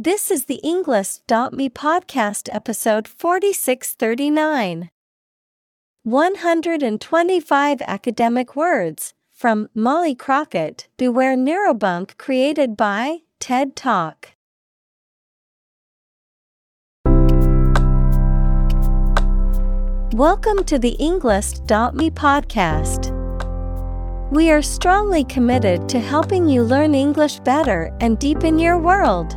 This is the Englist.me podcast episode 4639. 125 academic words from Molly Crockett Beware Neurobunk created by TED Talk. Welcome to the Englist.me podcast. We are strongly committed to helping you learn English better and deepen your world.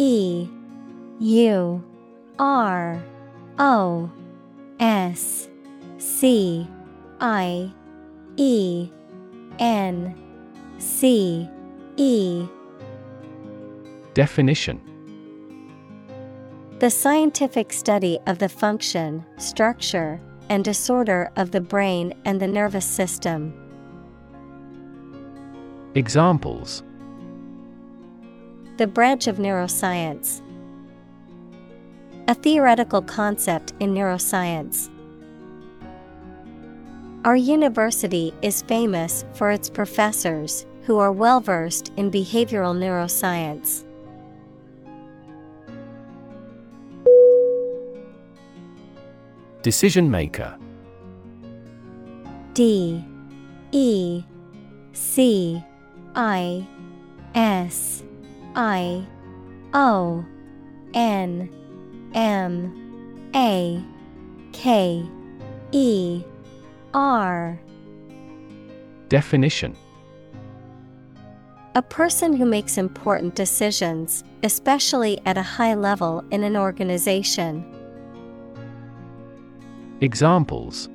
E U R O S C I E N C E. Definition. The scientific study of the function, structure, and disorder of the brain and the nervous system. Examples The branch of neuroscience. A theoretical concept in neuroscience. Our university is famous for its professors, who are well versed in behavioral neuroscience. Decision maker D E C I S I O N M A K E R Definition A person who makes important decisions, especially at a high level in an organization. Examples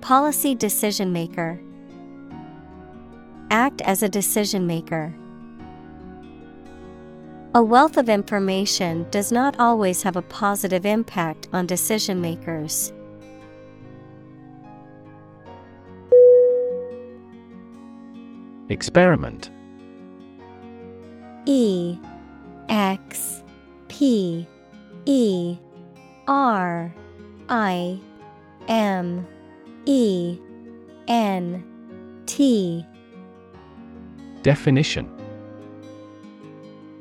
Policy decision maker. Act as a decision maker. A wealth of information does not always have a positive impact on decision makers. Experiment. E X P E R I M E N T. Definition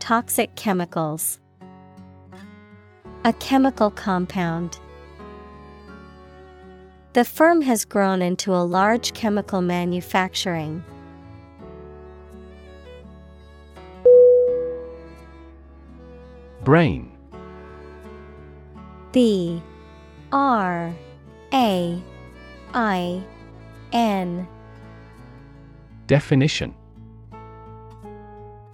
Toxic chemicals. A chemical compound. The firm has grown into a large chemical manufacturing. Brain. B. R. A. I. N. Definition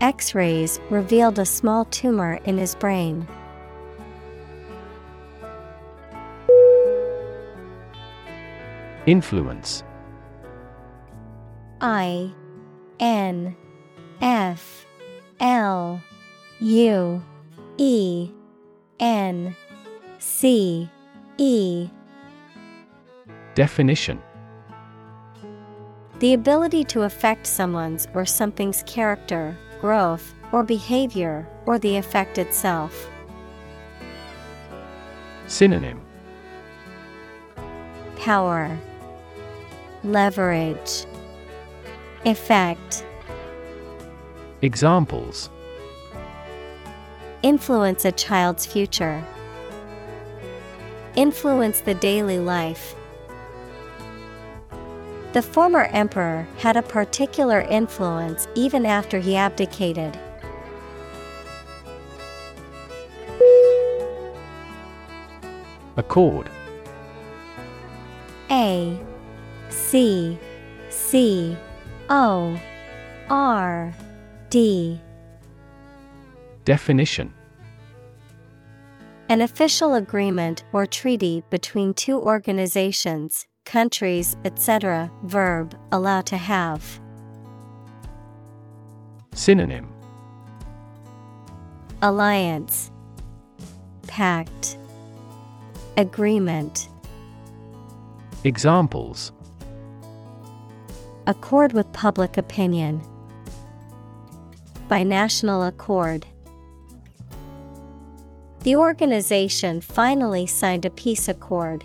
X rays revealed a small tumor in his brain. Influence. I N F L U E N C E. Definition. The ability to affect someone's or something's character, growth, or behavior, or the effect itself. Synonym Power, Leverage, Effect. Examples Influence a child's future. Influence the daily life. The former emperor had a particular influence even after he abdicated. Accord. A C C O R D. Definition. An official agreement or treaty between two organizations, countries, etc. Verb, allow to have. Synonym Alliance, Pact, Agreement. Examples Accord with public opinion. By national accord. The organization finally signed a peace accord.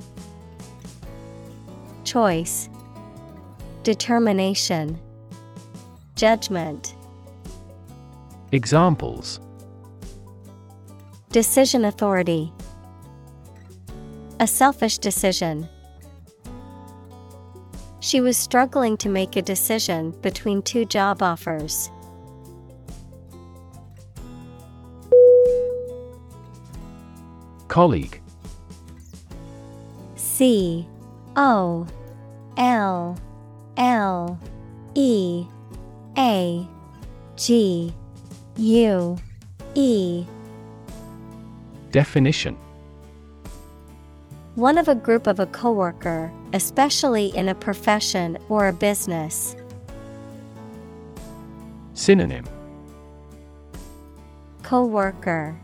Choice. Determination. Judgment. Examples. Decision authority. A selfish decision. She was struggling to make a decision between two job offers. Colleague. C O L L E A G U E. Definition. One of a group of a coworker, especially in a profession or a business. Synonym. Coworker.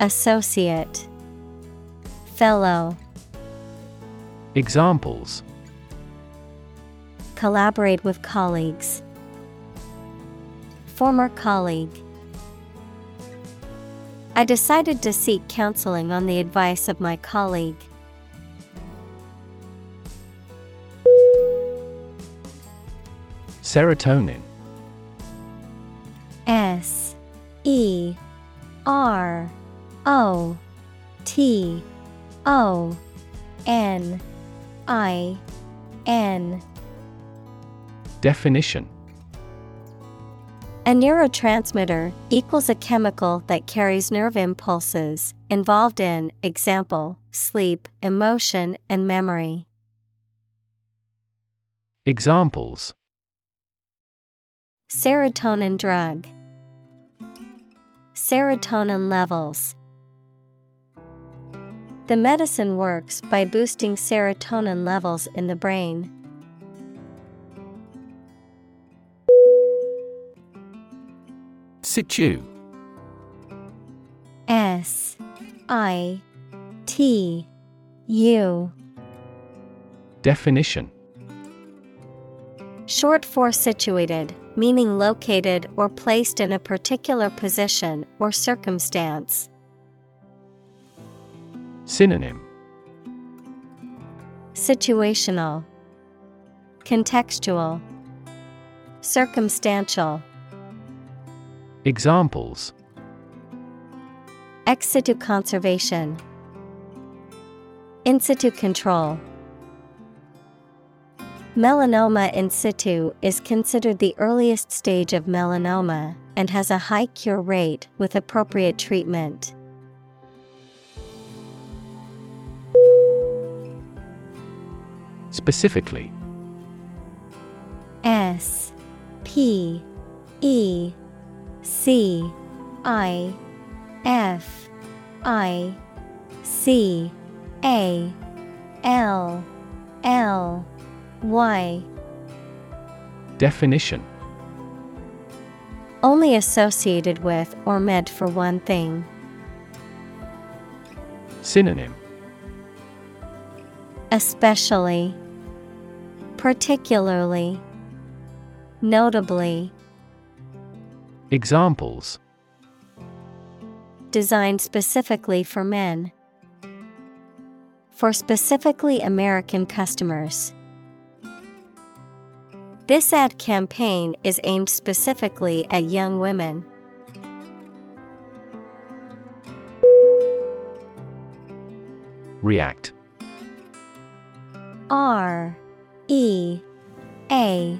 Associate. Fellow. Examples Collaborate with colleagues. Former colleague. I decided to seek counseling on the advice of my colleague. Serotonin S E R O T O N I N Definition A neurotransmitter equals a chemical that carries nerve impulses involved in, example, sleep, emotion, and memory. Examples Serotonin drug. Serotonin levels. The medicine works by boosting serotonin levels in the brain. Situ. S I T U Definition Short for situated, meaning located or placed in a particular position or circumstance. Synonym Situational, Contextual, Circumstantial. Examples Ex situ conservation, In situ control. Melanoma in situ is considered the earliest stage of melanoma and has a high cure rate with appropriate treatment. Specifically S P E C I F I C A L L Y Definition Only associated with or meant for one thing. Synonym Especially, Particularly, Notably, Examples designed specifically for men. For specifically American customers. This ad campaign is aimed specifically at young women. React R E A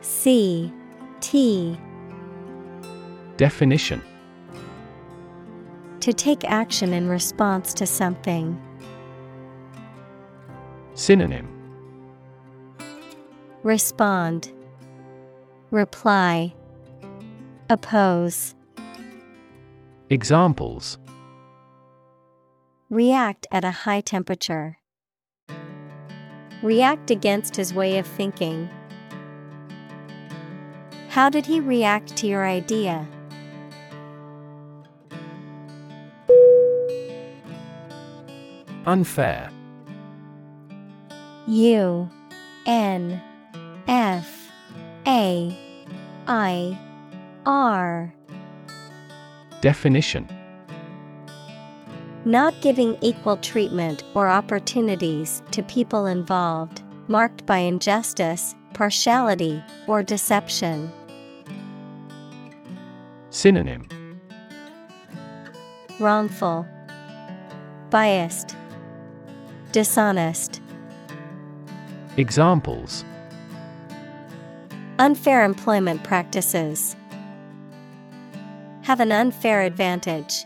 C T Definition To take action in response to something. Synonym Respond, Reply, Oppose, Examples React at a high temperature. React against his way of thinking. How did he react to your idea? Unfair. U N F A I R. Definition. Not giving equal treatment or opportunities to people involved, marked by injustice, partiality, or deception. Synonym. Wrongful, Biased, Dishonest. Examples Unfair employment practices. Have an unfair advantage.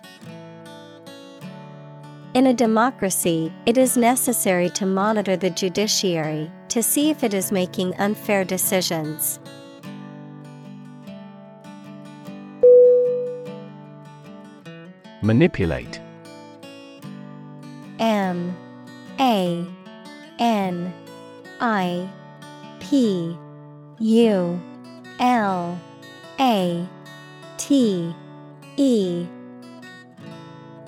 In a democracy, it is necessary to monitor the judiciary to see if it is making unfair decisions. Manipulate M A N I P U L A T E.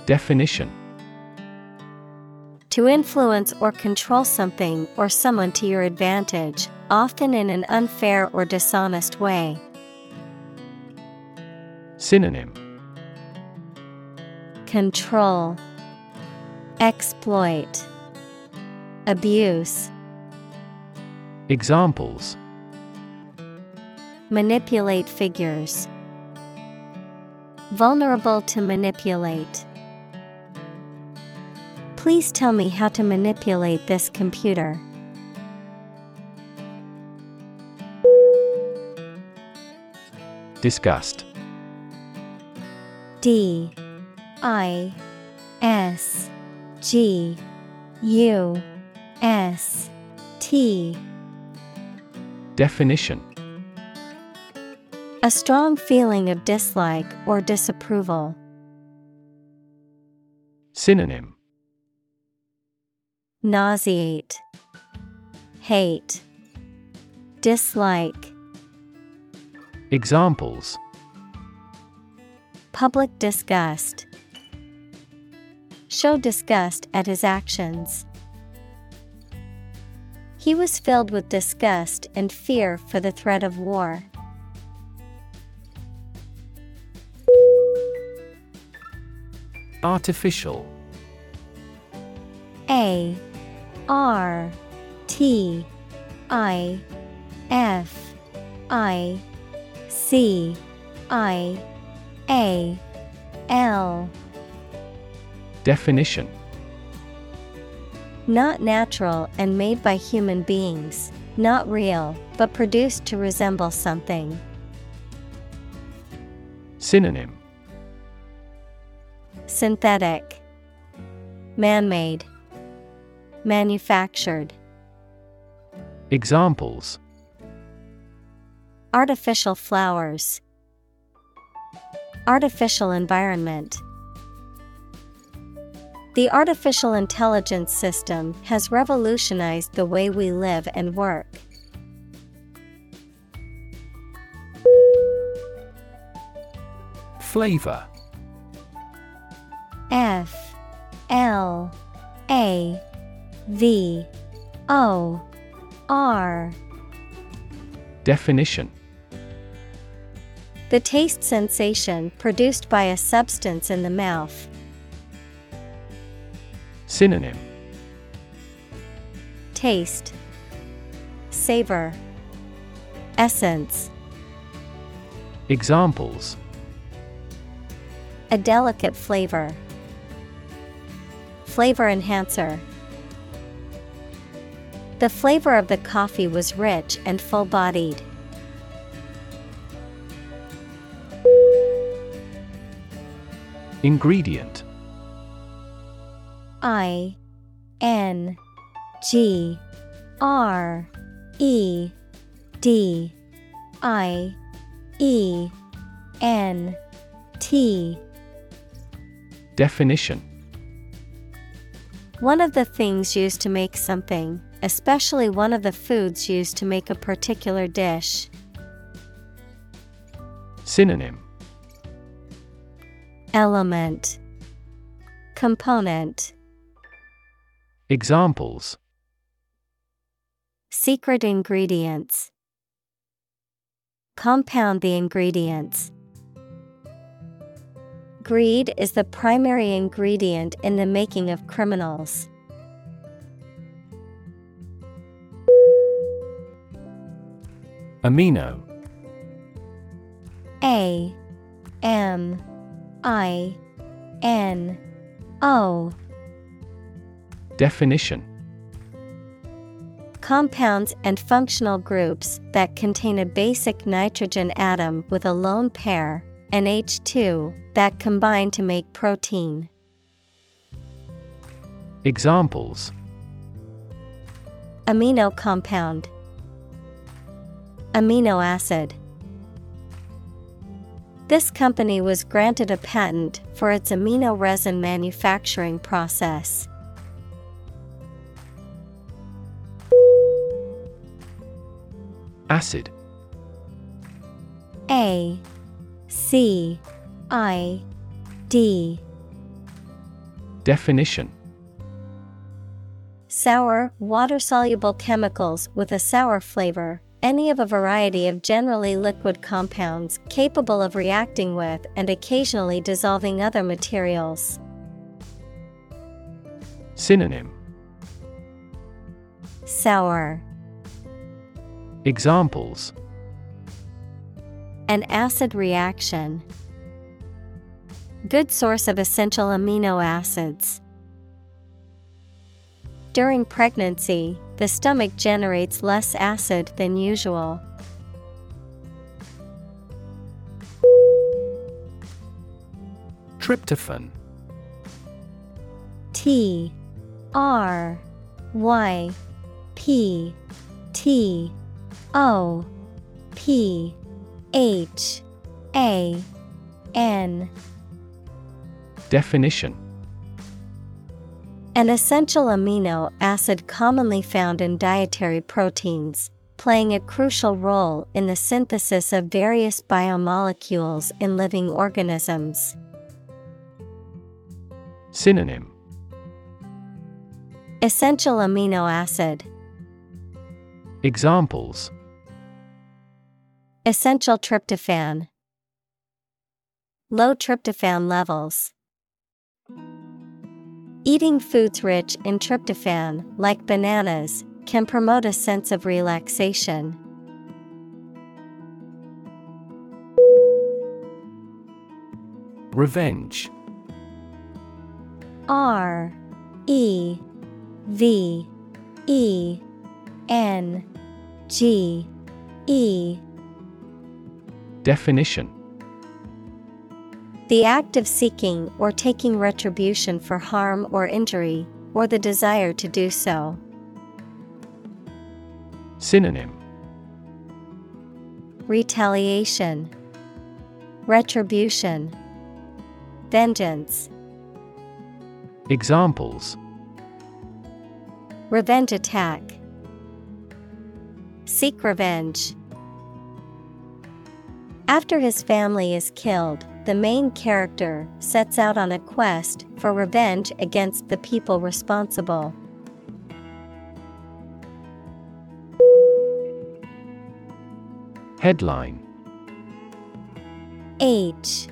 Definition. To influence or control something or someone to your advantage, often in an unfair or dishonest way. Synonym. Control, Exploit, Abuse. Examples Manipulate figures. Vulnerable to manipulate. Please tell me how to manipulate this computer. Disgust D I S G U S T Definition A strong feeling of dislike or disapproval. Synonym Nauseate, Hate, Dislike. Examples public disgust. Show disgust at his actions. He was filled with disgust and fear for the threat of war. Artificial. A R T I F I C I A L. Definition Not natural and made by human beings, not real, but produced to resemble something. Synonym Synthetic, Man made, Manufactured. Examples Artificial flowers, Artificial environment. The artificial intelligence system has revolutionized the way we live and work. Flavor F L A V O R Definition The taste sensation produced by a substance in the mouth. Synonym Taste, Savor, Essence. Examples A delicate flavor. Flavor enhancer. The flavor of the coffee was rich and full bodied. Ingredient I N G R E D I E N T. Definition. One of the things used to make something, especially one of the foods used to make a particular dish. Synonym. Element. Component Examples Secret ingredients Compound the ingredients. Greed is the primary ingredient in the making of criminals. Amino A M I N O Definition Compounds and functional groups that contain a basic nitrogen atom with a lone pair, and H2, that combine to make protein. Examples Amino compound, Amino acid. This company was granted a patent for its amino resin manufacturing process. Acid. A C I D. Definition. Sour, water soluble chemicals with a sour flavor, any of a variety of generally liquid compounds capable of reacting with and occasionally dissolving other materials. Synonym. Sour, Examples an acid reaction. Good source of essential amino acids. During pregnancy, the stomach generates less acid than usual. Tryptophan T R Y P T O P H A N. Definition. An essential amino acid commonly found in dietary proteins, playing a crucial role in the synthesis of various biomolecules in living organisms. Synonym. Essential amino acid, Examples essential tryptophan, low tryptophan levels. Eating foods rich in tryptophan, like bananas, can promote a sense of relaxation. Revenge R E V E N G E Definition The act of seeking or taking retribution for harm or injury, or the desire to do so. Synonym Retaliation, Retribution, Vengeance. Examples Revenge attack. Seek revenge. After his family is killed, the main character sets out on a quest for revenge against the people responsible. Headline. H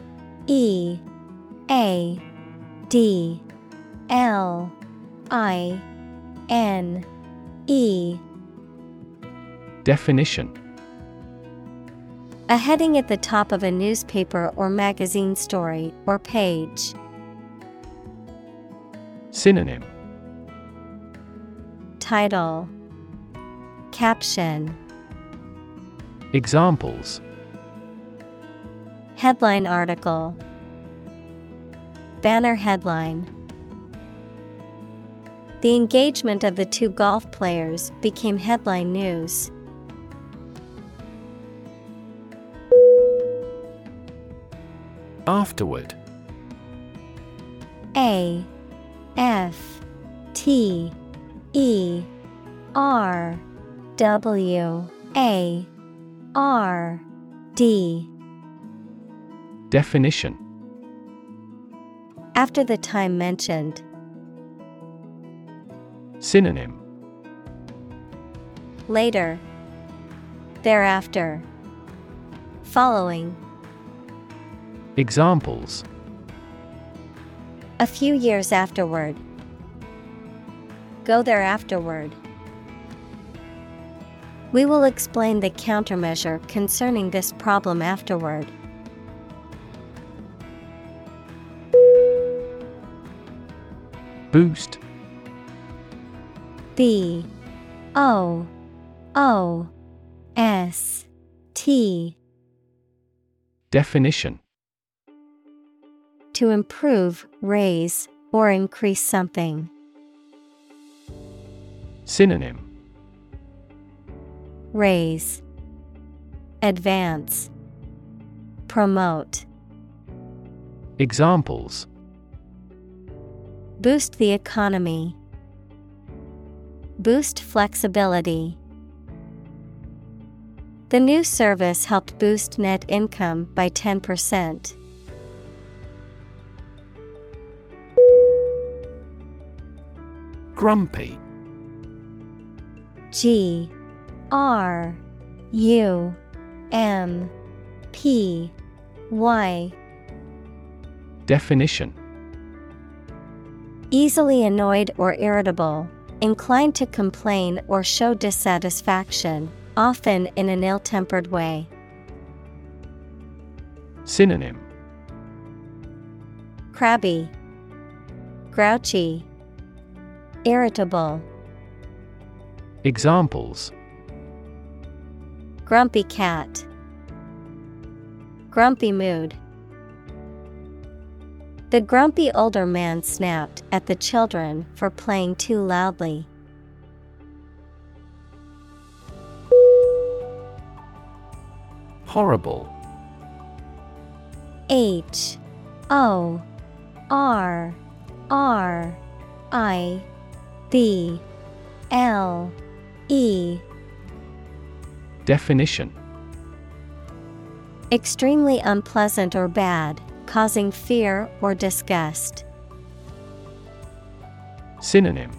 E A D L I N E. Definition A heading at the top of a newspaper or magazine story or page. Synonym. Title. Caption. Examples. Headline article. Banner headline. The engagement of the two golf players became headline news. Afterward A F T E R W A R D Definition After the time mentioned. Synonym Later. Thereafter. Following. Examples A few years afterward. Go there afterward. We will explain the countermeasure concerning this problem afterward. Boost B O O S T Definition To improve, raise, or increase something. Synonym Raise, Advance, Promote, Examples Boost the economy, Boost flexibility. The new service helped boost net income by 10%. Grumpy. G R U M P Y. Definition. Easily annoyed or irritable, inclined to complain or show dissatisfaction, often in an ill tempered way. Synonym. Crabby, Grouchy, Irritable, Examples Grumpy cat, Grumpy mood. The grumpy older man snapped at the children for playing too loudly. Horrible H O R R I B L E. Definition. Extremely unpleasant or bad, causing fear or disgust. Synonym.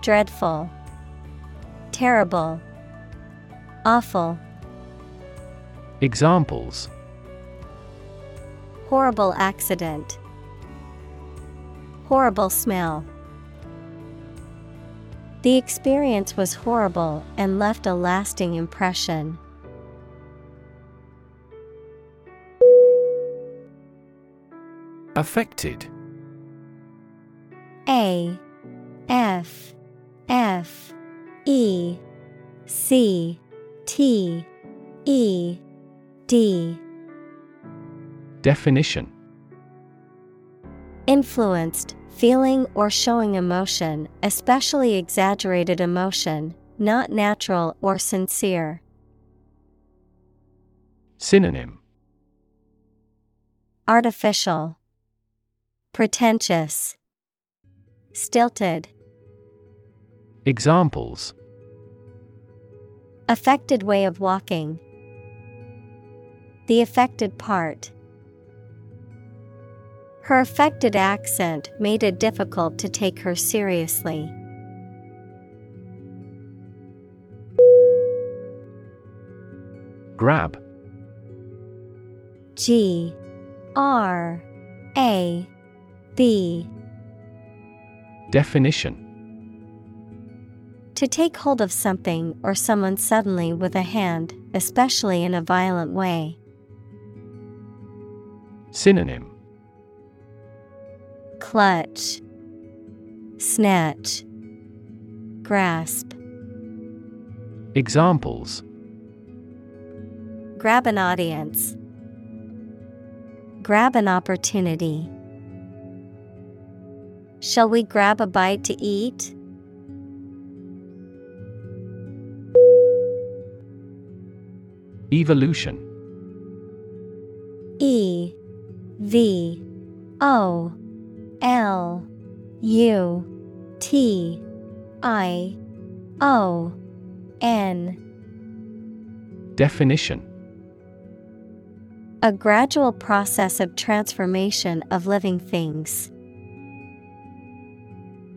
Dreadful, Terrible, Awful. Examples. Horrible accident, Horrible smell. The experience was horrible and left a lasting impression. Affected A F F E C T E D Definition Influenced, feeling or showing emotion, especially exaggerated emotion, not natural or sincere. Synonym Artificial, Pretentious, Stilted. Examples Affected way of walking. The affected part. Her affected accent made it difficult to take her seriously. Grab. G. R. A. B. Definition. To take hold of something or someone suddenly with a hand, especially in a violent way. Synonym Clutch, Snatch, Grasp. Examples Grab an audience. Grab an opportunity. Shall we grab a bite to eat? Evolution E V O L U T I O N Definition. A gradual process of transformation of living things.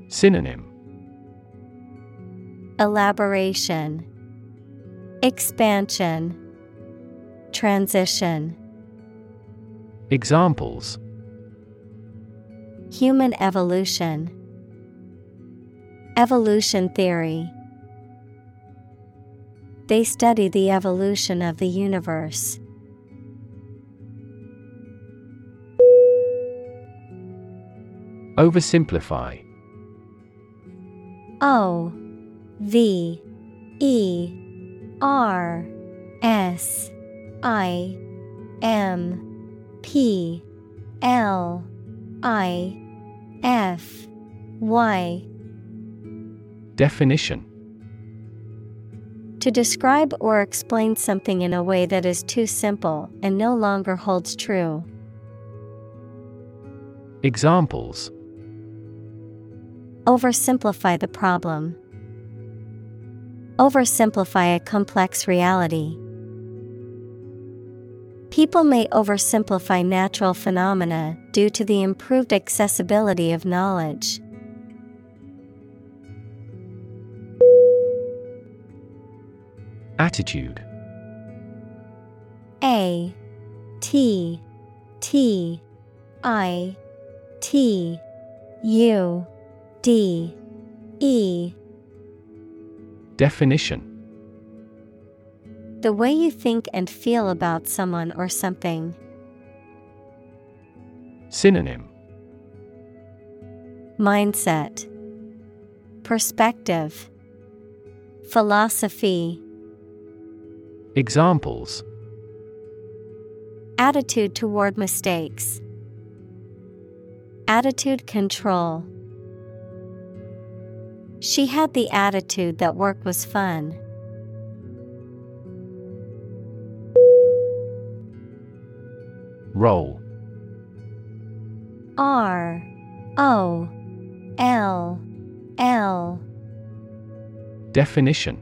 Synonym. Elaboration, Expansion, Transition. Examples Human evolution, Evolution theory. They study the evolution of the universe. Oversimplify O V E R S I M P L I F Y Definition To describe or explain something in a way that is too simple and no longer holds true. Examples Oversimplify the problem. Oversimplify a complex reality. People may oversimplify natural phenomena due to the improved accessibility of knowledge. Attitude A T T I T U D E Definition The way you think and feel about someone or something. Synonym. Mindset, Perspective, Philosophy, Examples. Attitude toward mistakes, Attitude control. She had the attitude that work was fun. Roll R O L L Definition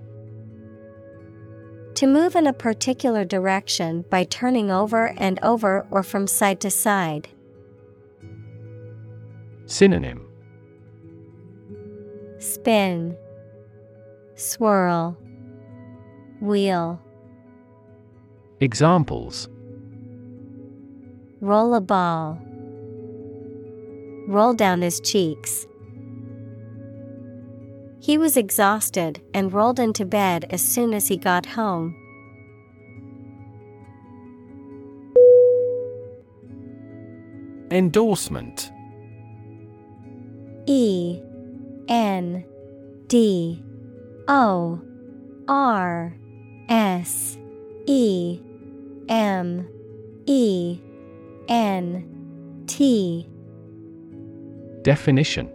To move in a particular direction by turning over and over or from side to side. Synonym Spin, Swirl, Wheel. Examples Roll a ball. Roll down his cheeks. He was exhausted and rolled into bed as soon as he got home. Endorsement E N D O R S E M E N T Definition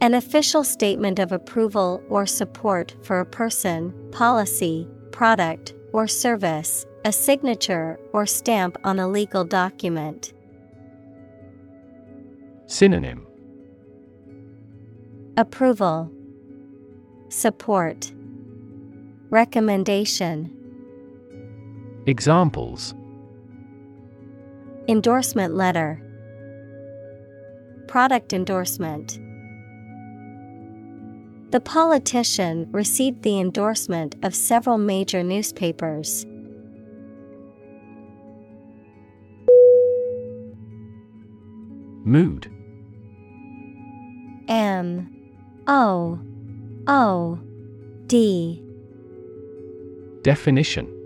An official statement of approval or support for a person, policy, product, or service, a signature or stamp on a legal document. Synonym Approval, Support, Recommendation, Examples Endorsement Letter, Product Endorsement. The politician received the endorsement of several major newspapers. Mood. M. O. O. D. Definition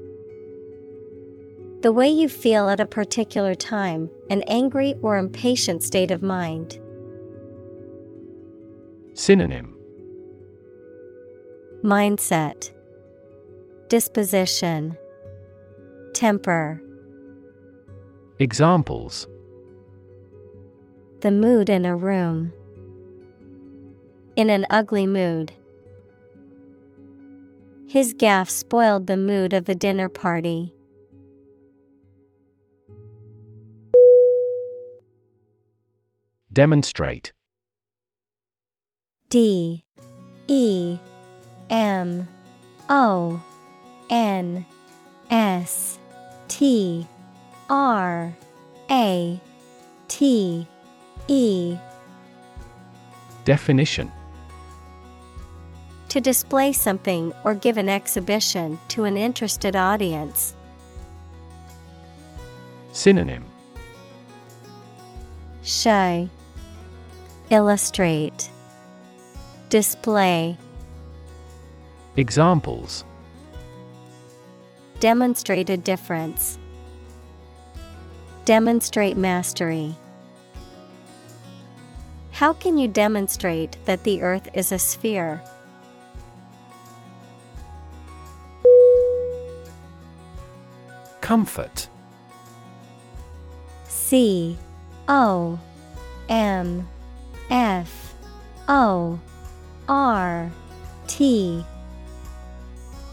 The way you feel at a particular time, an angry or impatient state of mind. Synonym Mindset, Disposition, Temper. Examples The mood in a room. In an ugly mood. His gaffe spoiled the mood of the dinner party. Demonstrate. D. E. M. O. N. S. T. R. A. T. E. Definition. To display something or give an exhibition to an interested audience. Synonym. Show Illustrate Display Examples Demonstrate a difference. Demonstrate mastery. How can you demonstrate that the earth is a sphere? Comfort C O M F O R T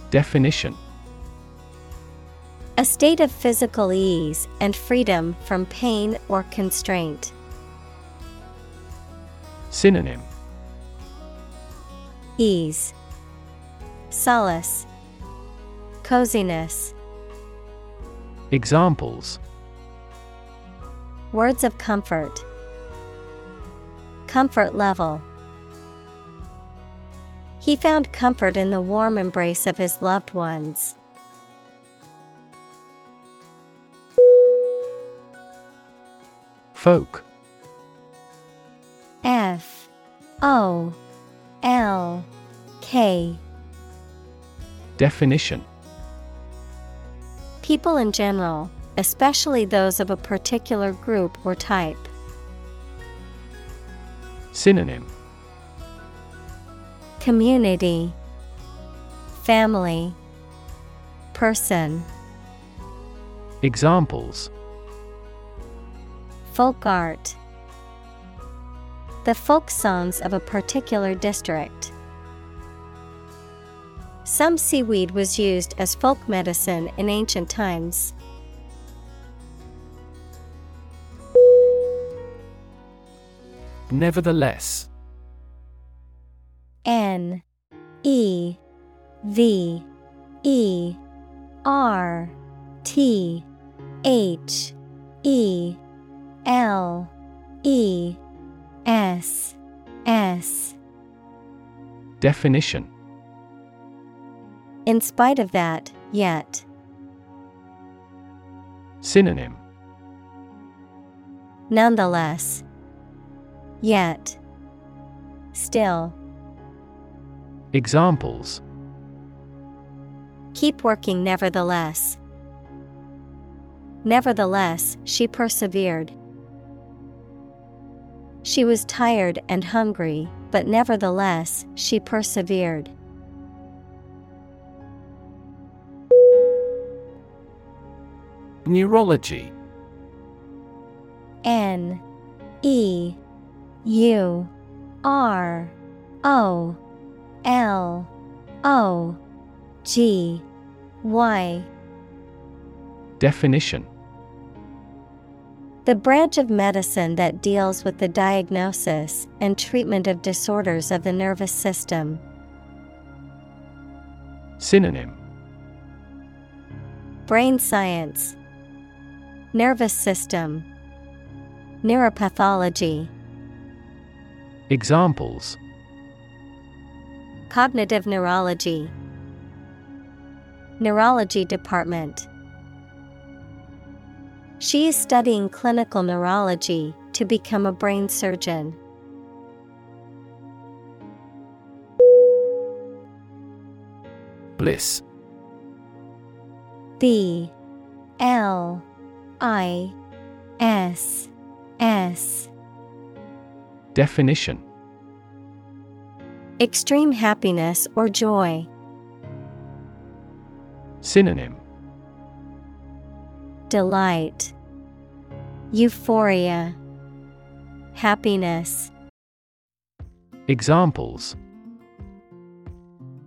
Definition A state of physical ease and freedom from pain or constraint. Synonym Ease, Solace, Coziness. Examples Words of comfort. Comfort level. He found comfort in the warm embrace of his loved ones. Folk F O L K Definition People in general, especially those of a particular group or type. Synonym. Community. Family. Person. Examples. Folk art. The folk songs of a particular district. Some seaweed was used as folk medicine in ancient times. Nevertheless N E V E R T H E L E S S Definition In spite of that, yet. Synonym Nonetheless. Yet. Still. Examples Keep working nevertheless. Nevertheless, she persevered. She was tired and hungry, but nevertheless, she persevered. Neurology N E U R O L O G Y. Definition. The branch of medicine that deals with the diagnosis and treatment of disorders of the nervous system. Synonym. Brain science, Nervous system, Neuropathology. Examples Cognitive neurology, Neurology department. She is studying clinical neurology to become a brain surgeon. Bliss B L I S S Definition Extreme happiness or joy. Synonym Delight, Euphoria, Happiness. Examples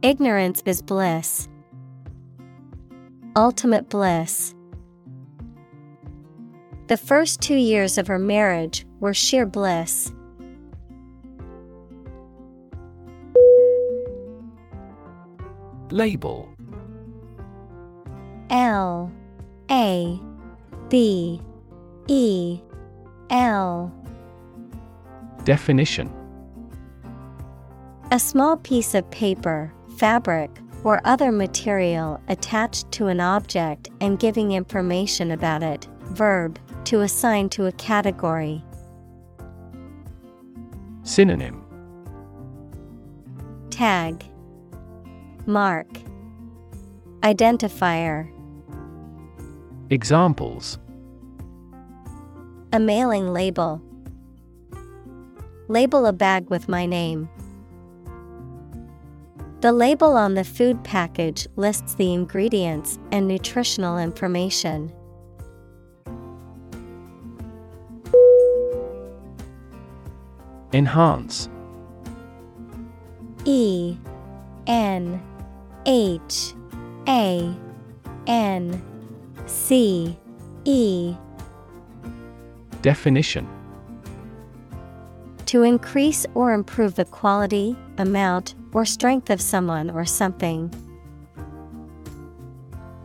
Ignorance is bliss. Ultimate bliss. The first two years of her marriage were sheer bliss. Label L A B E L Definition A small piece of paper, fabric, or other material attached to an object and giving information about it. Verb, to assign to a category. Synonym Tag, Mark, Identifier. Examples A mailing label. Label a bag with my name. The label on the food package lists the ingredients and nutritional information. Enhance E N H A N C E. Definition. To increase or improve the quality, amount, or strength of someone or something.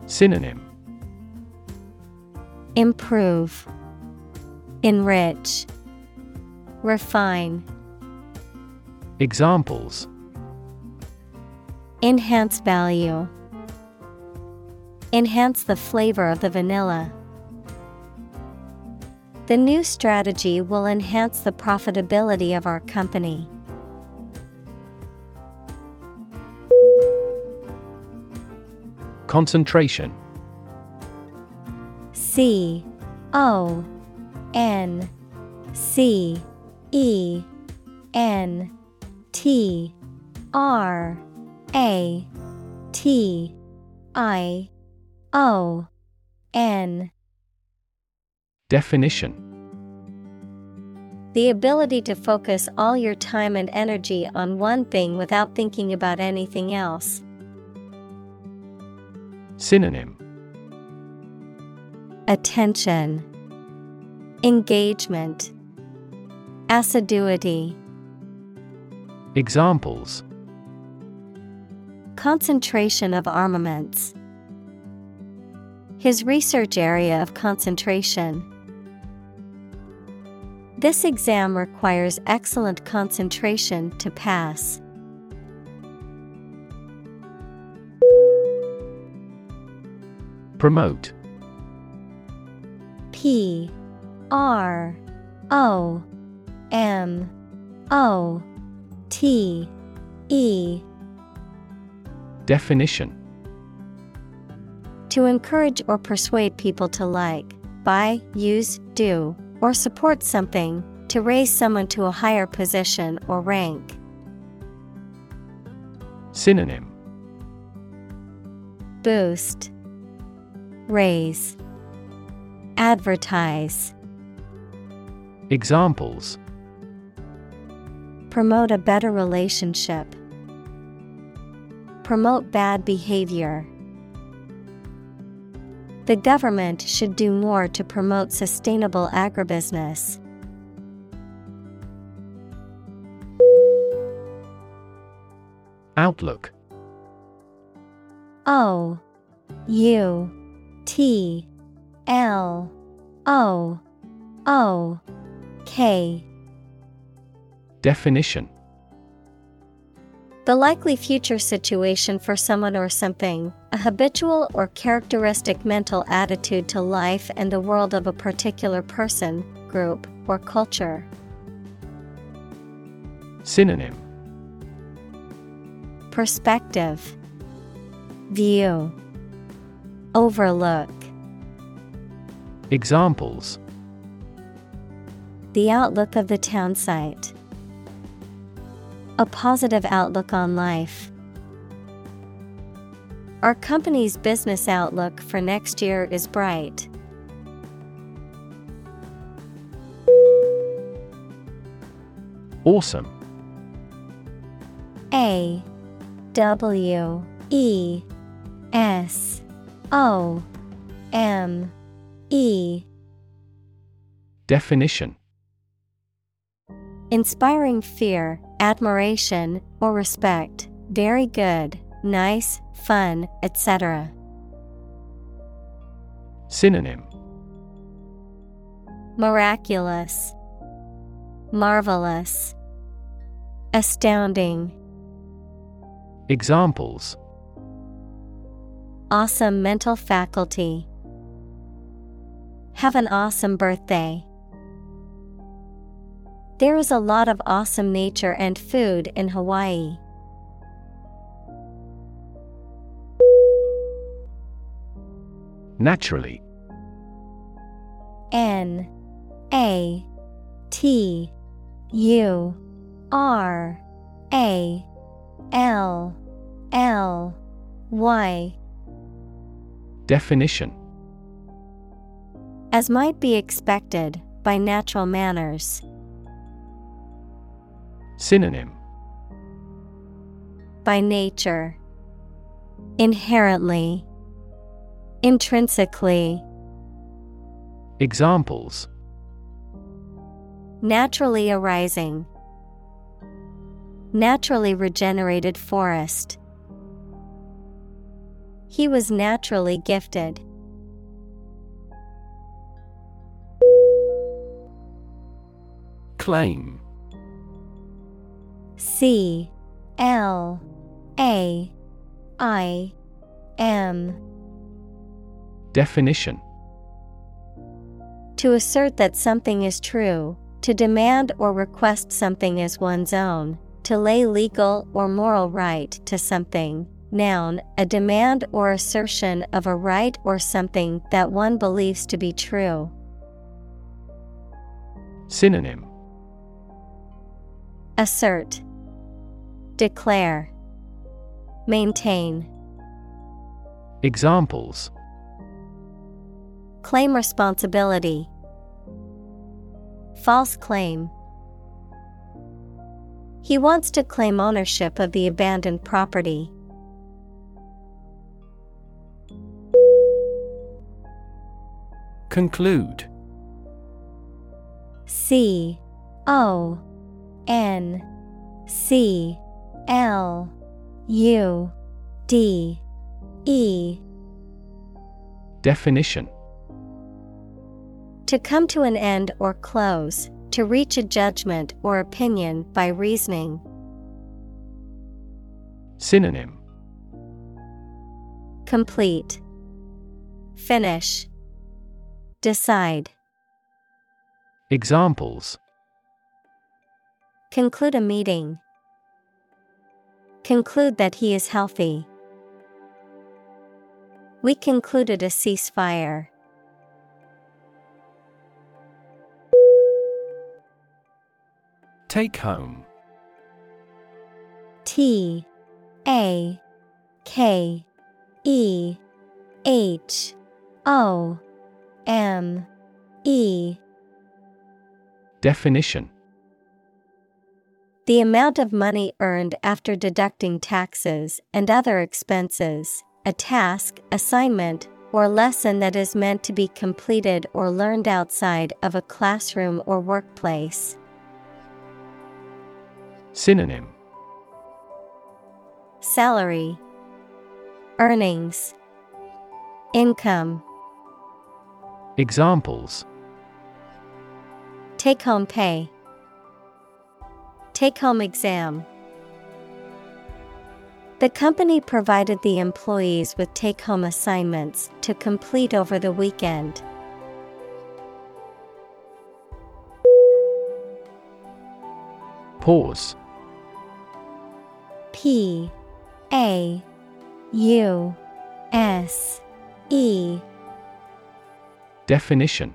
Synonym. Improve, Enrich, Refine. Examples Enhance value. Enhance the flavor of the vanilla. The new strategy will enhance the profitability of our company. Concentration C O N C E N T R A T I O N. Definition. The ability to focus all your time and energy on one thing without thinking about anything else. Synonym. Attention, Engagement, Assiduity. Examples concentration of armaments. His research area of concentration. This exam requires excellent concentration to pass. Promote P R O M O T E Definition To encourage or persuade people to like, buy, use, do, or support something, to raise someone to a higher position or rank. Synonym Boost, Raise, Advertise. Examples Promote a better relationship. Promote bad behavior. The government should do more to promote sustainable agribusiness. Outlook O U T L O O K Definition The likely future situation for someone or something, a habitual or characteristic mental attitude to life and the world of a particular person, group, or culture. Synonym. Perspective. View. Overlook. Examples. The outlook of the town site. A positive outlook on life. Our company's business outlook for next year is bright. Awesome A W E S O M E Definition Inspiring fear, admiration, or respect. Very good, nice, fun, etc. Synonym Miraculous, Marvelous, Astounding. Examples Awesome mental faculty. Have an awesome birthday. There is a lot of awesome nature and food in Hawaii. Naturally N A T U R A L L Y Definition As might be expected, by natural manners. Synonym By nature. Inherently. Intrinsically. Examples Naturally arising. Naturally regenerated forest. He was naturally gifted. Claim C L A I M Definition To assert that something is true, to demand or request something as one's own, to lay legal or moral right to something. Noun, a demand or assertion of a right or something that one believes to be true. Synonym Assert, Declare, Maintain. Examples Claim responsibility. False claim. He wants to claim ownership of the abandoned property. Conclude C O N C L U D E Definition To come to an end or close, to reach a judgment or opinion by reasoning. Synonym Complete. Finish. Decide. Examples Conclude a meeting. Conclude that he is healthy. We concluded a ceasefire. Take home. T A K E H O M E Definition The amount of money earned after deducting taxes and other expenses, a task, assignment, or lesson that is meant to be completed or learned outside of a classroom or workplace. Synonym. Salary, Earnings, Income, Examples. Take home pay, Take home exam. The company provided the employees with take home assignments to complete over the weekend. Pause P A U S E Definition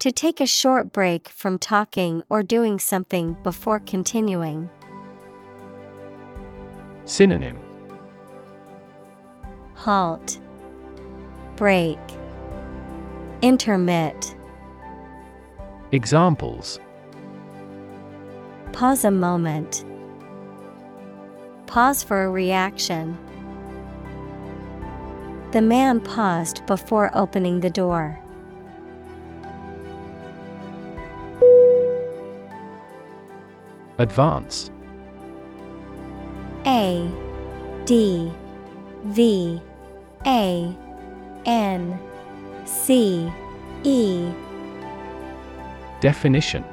To take a short break from talking or doing something before continuing. Synonym Halt, Break, Intermit. Examples Pause a moment. Pause for a reaction. The man paused before opening the door. Advance. A D V A N C E. Definition.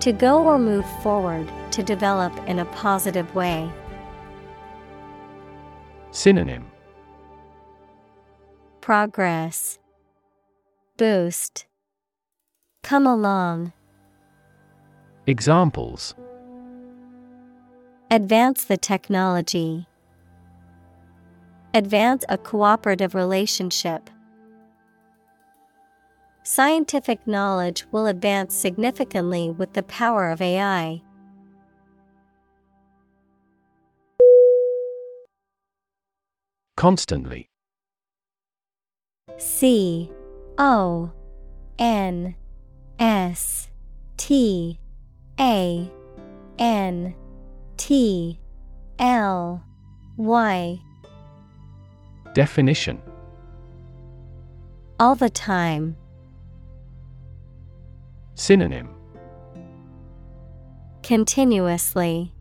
To go or move forward, to develop in a positive way. Synonym. Progress. Boost. Come along. Examples Advance the technology. Advance a cooperative relationship. Scientific knowledge will advance significantly with the power of AI. Constantly C O N S T A N T L Y Definition All the time. Synonym Continuously.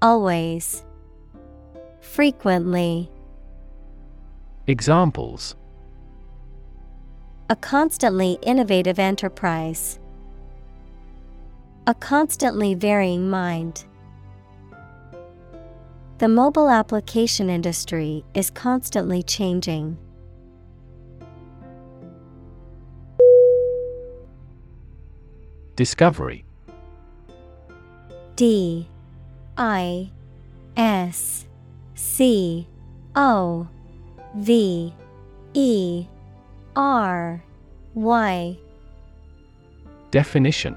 Always. Frequently. Examples A constantly innovative enterprise. A constantly varying mind. The mobile application industry is constantly changing. Discovery. D. I. S. C. O. V. E. R. Y. Definition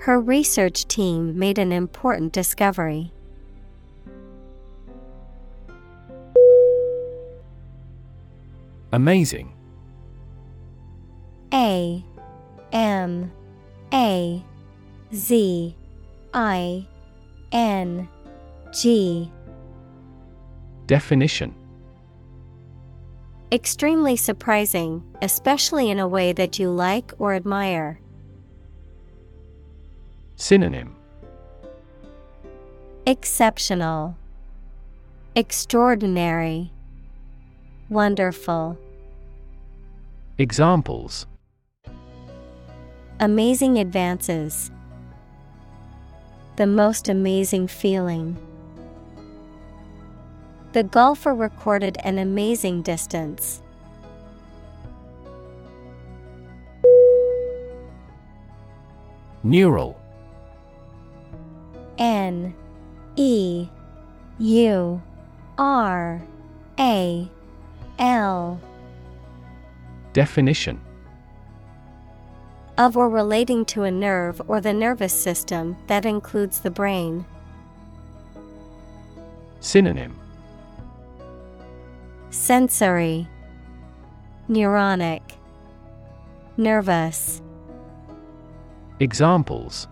Her research team made an important discovery. Amazing. A M A Z I N G Definition Extremely surprising, especially in a way that you like or admire. Synonym Exceptional, Extraordinary, Wonderful. Examples Amazing advances. The most amazing feeling. The golfer recorded an amazing distance. Neural N E U R A L. Definition. Of or relating to a nerve or the nervous system that includes the brain. Synonym. Sensory, Neuronic, Nervous. Examples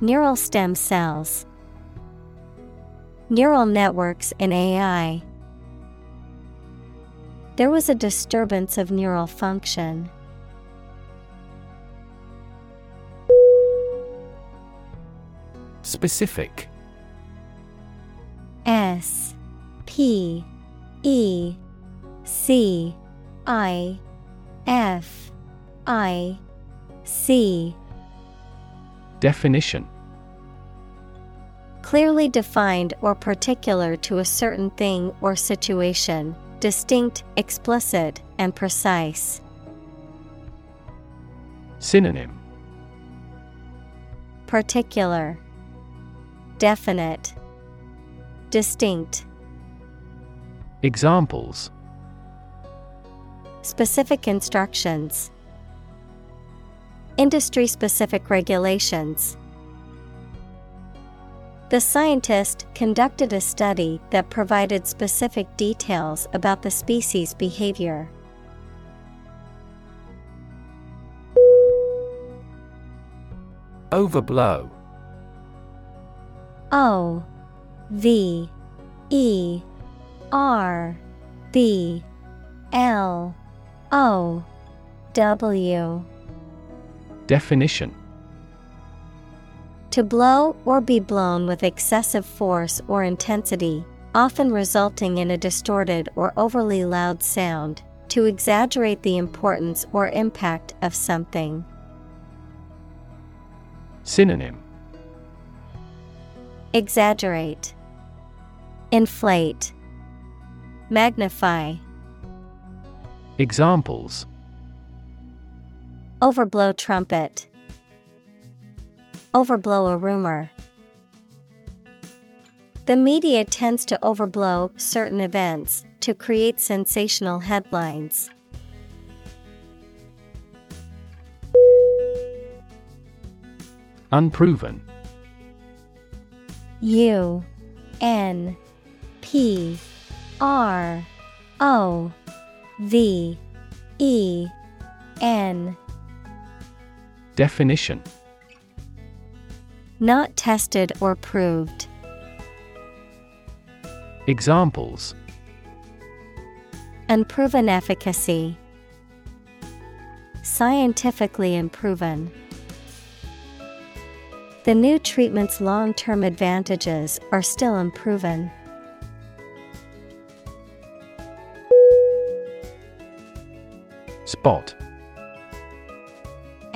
Neural stem cells, Neural networks in AI. There was a disturbance of neural function. Specific S P E C I F I C Definition. Clearly defined or particular to a certain thing or situation, distinct, explicit, and precise. Synonym. Particular, Definite, Distinct. Examples. Specific instructions, Industry specific regulations. The scientist conducted a study that provided specific details about the species' behavior. Overblow O V E R B L O W Definition. To blow or be blown with excessive force or intensity, often resulting in a distorted or overly loud sound, to exaggerate the importance or impact of something. Synonym. Exaggerate, Inflate, Magnify. Examples Overblow trumpet. Overblow a rumor. The media tends to overblow certain events to create sensational headlines. Unproven U N P R O V E N Definition Not tested or proved. Examples Unproven efficacy. Scientifically unproven. The new treatment's long term advantages are still unproven. Spot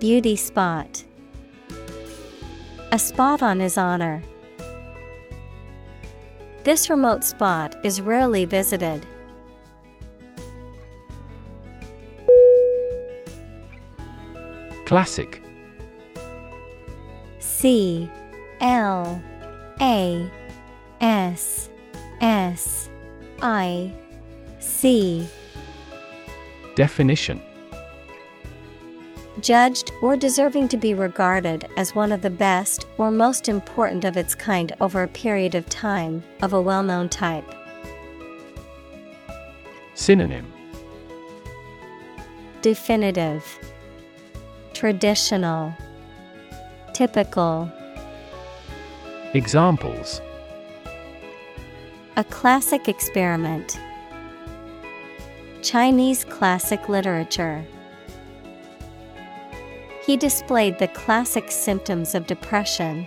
beauty spot. A spot on his honor. This remote spot is rarely visited. Classic C L A S S I C Definition Judged or deserving to be regarded as one of the best or most important of its kind over a period of time, of a well known type. Synonym Definitive Traditional Typical Examples A classic experiment. Chinese classic literature. He displayed the classic symptoms of depression.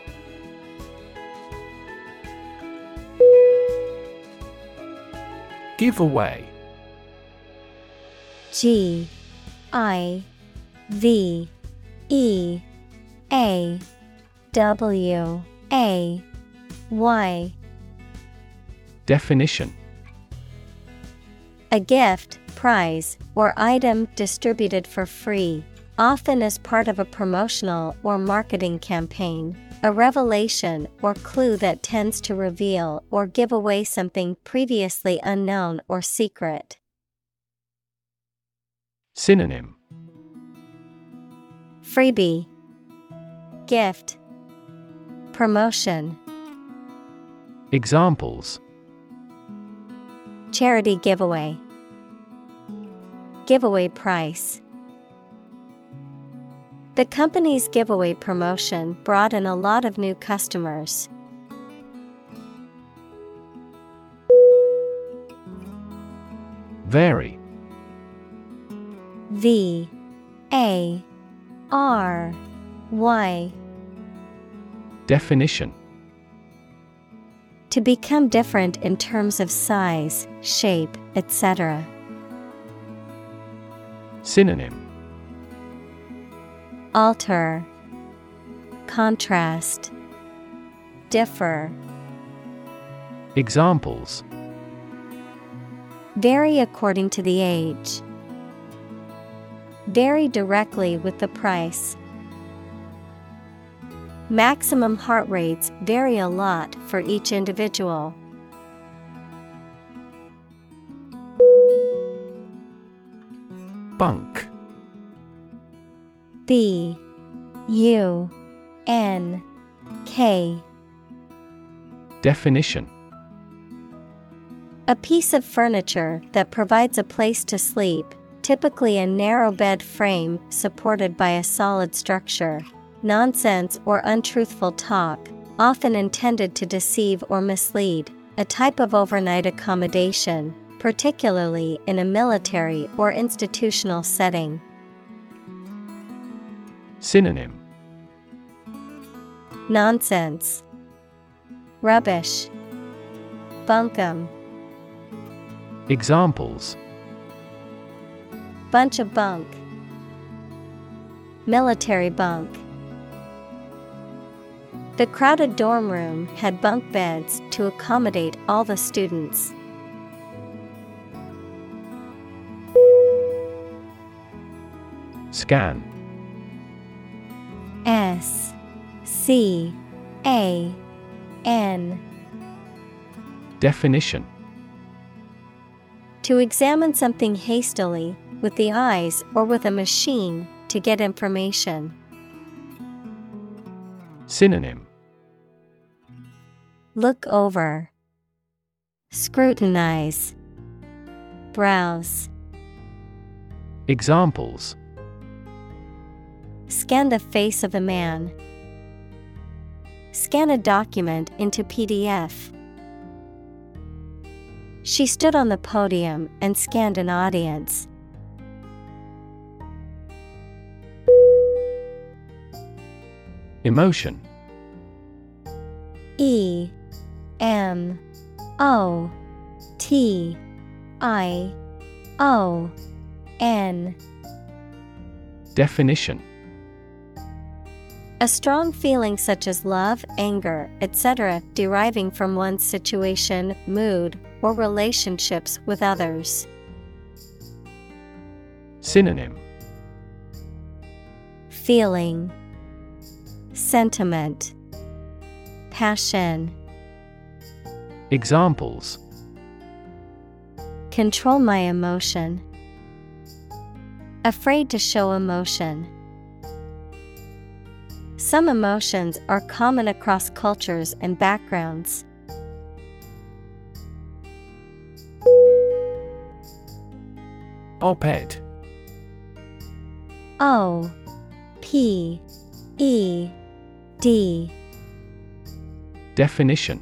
Give away. G I V E A W A Y. Definition. A gift, prize, or item distributed for free, often as part of a promotional or marketing campaign. A revelation or clue that tends to reveal or give away something previously unknown or secret. Synonym Freebie, Gift, Promotion, Examples Charity giveaway, Giveaway price. The company's giveaway promotion brought in a lot of new customers. Vary V. A. R. Y. Definition. To become different in terms of size, shape, etc. Synonym Alter, Contrast, Differ. Examples Vary according to the age. Vary directly with the price. Maximum heart rates vary a lot for each individual. Bunk B U N K Definition A piece of furniture that provides a place to sleep, typically a narrow bed frame supported by a solid structure. Nonsense or untruthful talk, often intended to deceive or mislead, a type of overnight accommodation, particularly in a military or institutional setting. Synonym Nonsense. Rubbish. Bunkum. Examples Bunch of bunk. Military bunk. The crowded dorm room had bunk beds to accommodate all the students. Scan S C A N Definition To examine something hastily, with the eyes or with a machine, to get information. Synonym Look over. Scrutinize. Browse. Examples Scan the face of a man. Scan a document into PDF. She stood on the podium and scanned an audience. Emotion E M O T I O N Definition A strong feeling such as love, anger, etc., deriving from one's situation, mood, or relationships with others. Synonym Feeling, Sentiment, Passion. Examples Control my emotion. Afraid to show emotion. Some emotions are common across cultures and backgrounds. Op ed O P E D. Definition.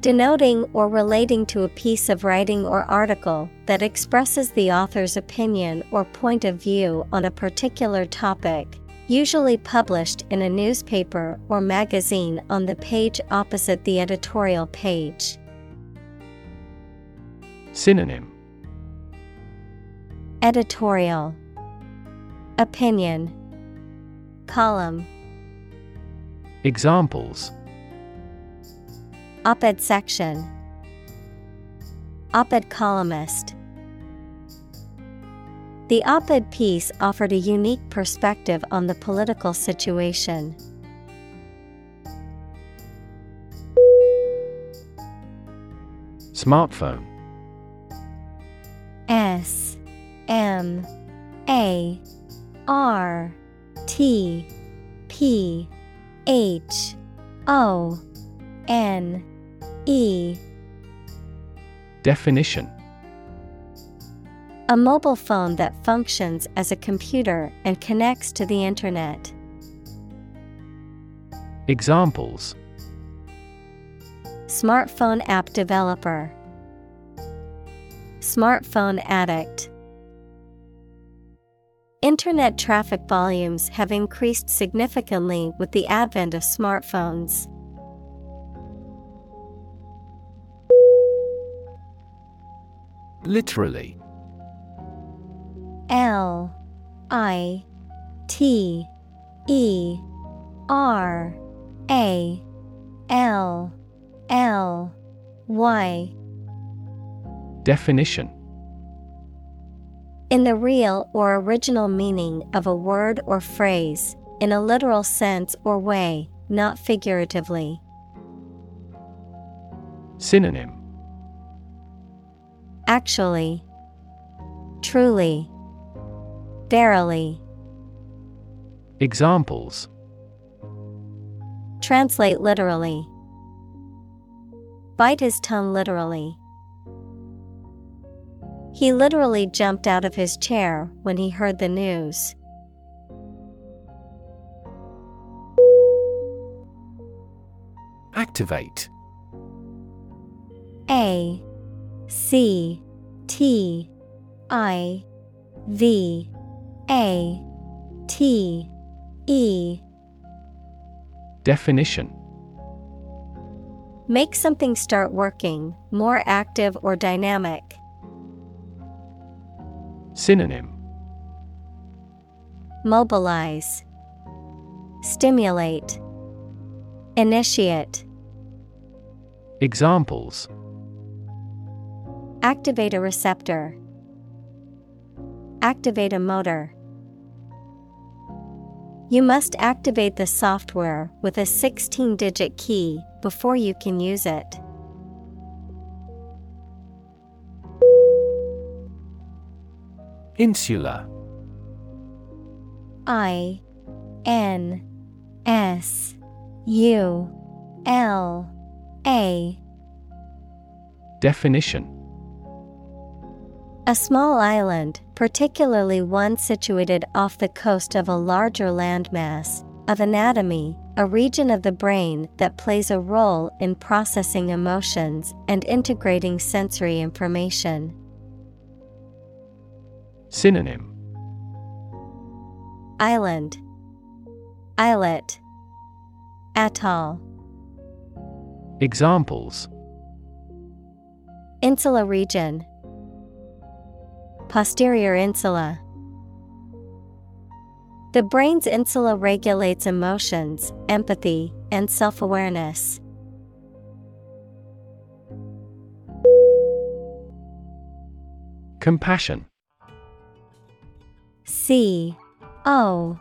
Denoting or relating to a piece of writing or article that expresses the author's opinion or point of view on a particular topic, usually published in a newspaper or magazine on the page opposite the editorial page. Synonym. Editorial. Opinion. Column. Examples. Op ed section. Op ed columnist The op ed piece offered a unique perspective on the political situation. Smartphone. S M A R T P H O N E. Definition A mobile phone that functions as a computer and connects to the Internet. Examples Smartphone app developer, Smartphone addict. Internet traffic volumes have increased significantly with the advent of smartphones. Literally L I T E R A L L Y. Definition. In the real or original meaning of a word or phrase, in a literal sense or way, not figuratively. Synonym. Actually, truly, verily. Examples Translate literally. Bite his tongue literally. He literally jumped out of his chair when he heard the news. Activate A C T I V A T E Definition Make something start working, more active or dynamic. Synonym Mobilize, Stimulate, Initiate. Examples Activate a receptor. Activate a motor. You must activate the software with a 16 digit key before you can use it. Insula. I N S U L A. Definition. A small island, particularly one situated off the coast of a larger landmass, of anatomy, a region of the brain that plays a role in processing emotions and integrating sensory information. Synonym. Island, Islet, Atoll. Examples. Insula region, Posterior insula. The brain's insula regulates emotions, empathy, and self awareness. Compassion C O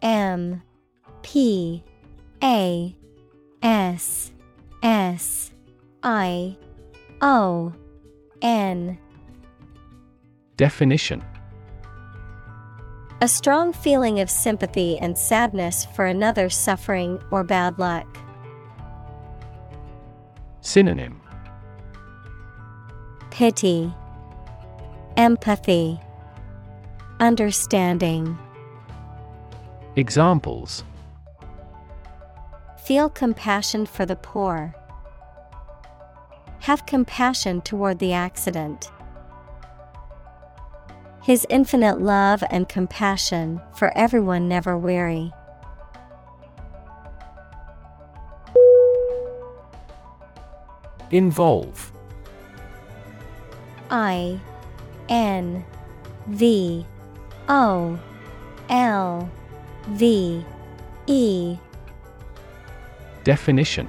M P A S S I O N Definition A strong feeling of sympathy and sadness for another's suffering or bad luck. Synonym Pity, Empathy, Understanding. Examples Feel compassion for the poor. Have compassion toward the accident. His infinite love and compassion for everyone never weary. Involve. I N V O L V E. Definition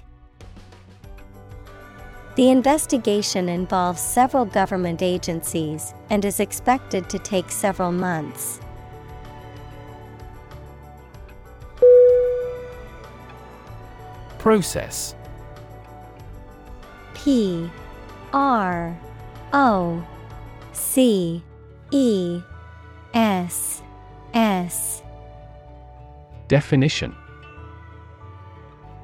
The investigation involves several government agencies and is expected to take several months. Process. P R O C E S S. Definition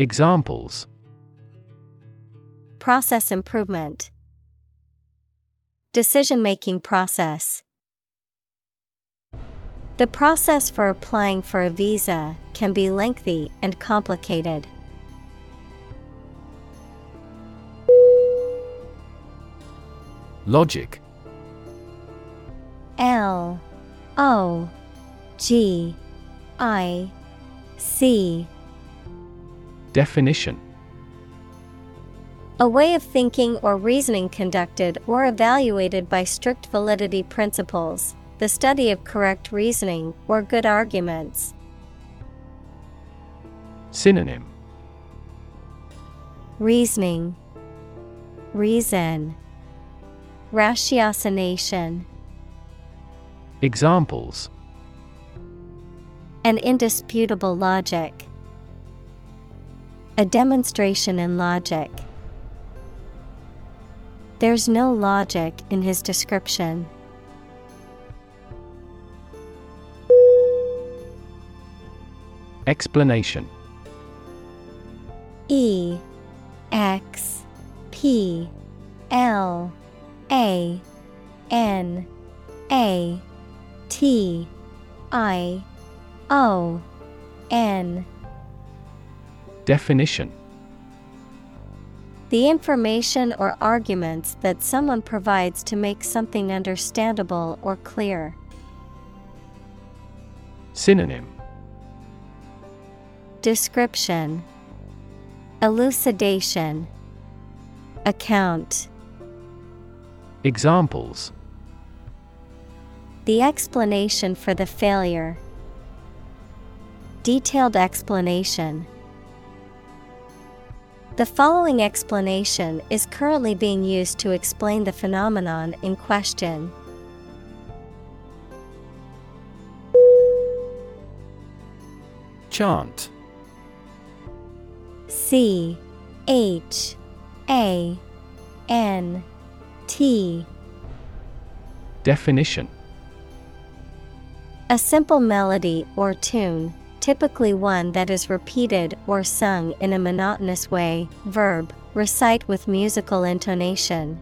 Examples. Process improvement. Decision making process. The process for applying for a visa can be lengthy and complicated. Logic. L O G I C Definition A way of thinking or reasoning conducted or evaluated by strict validity principles, the study of correct reasoning or good arguments. Synonym Reasoning, Reason, Ratiocination. Examples An indisputable logic. A demonstration in logic. There's no logic in his description. Explanation E X P L A N A T I O N Definition The information or arguments that someone provides to make something understandable or clear. Synonym Description Elucidation Account Examples The explanation for the failure. Detailed explanation. The following explanation is currently being used to explain the phenomenon in question. Chant. C H A N T. Definition. A simple melody or tune, typically one that is repeated or sung in a monotonous way. Verb, recite with musical intonation.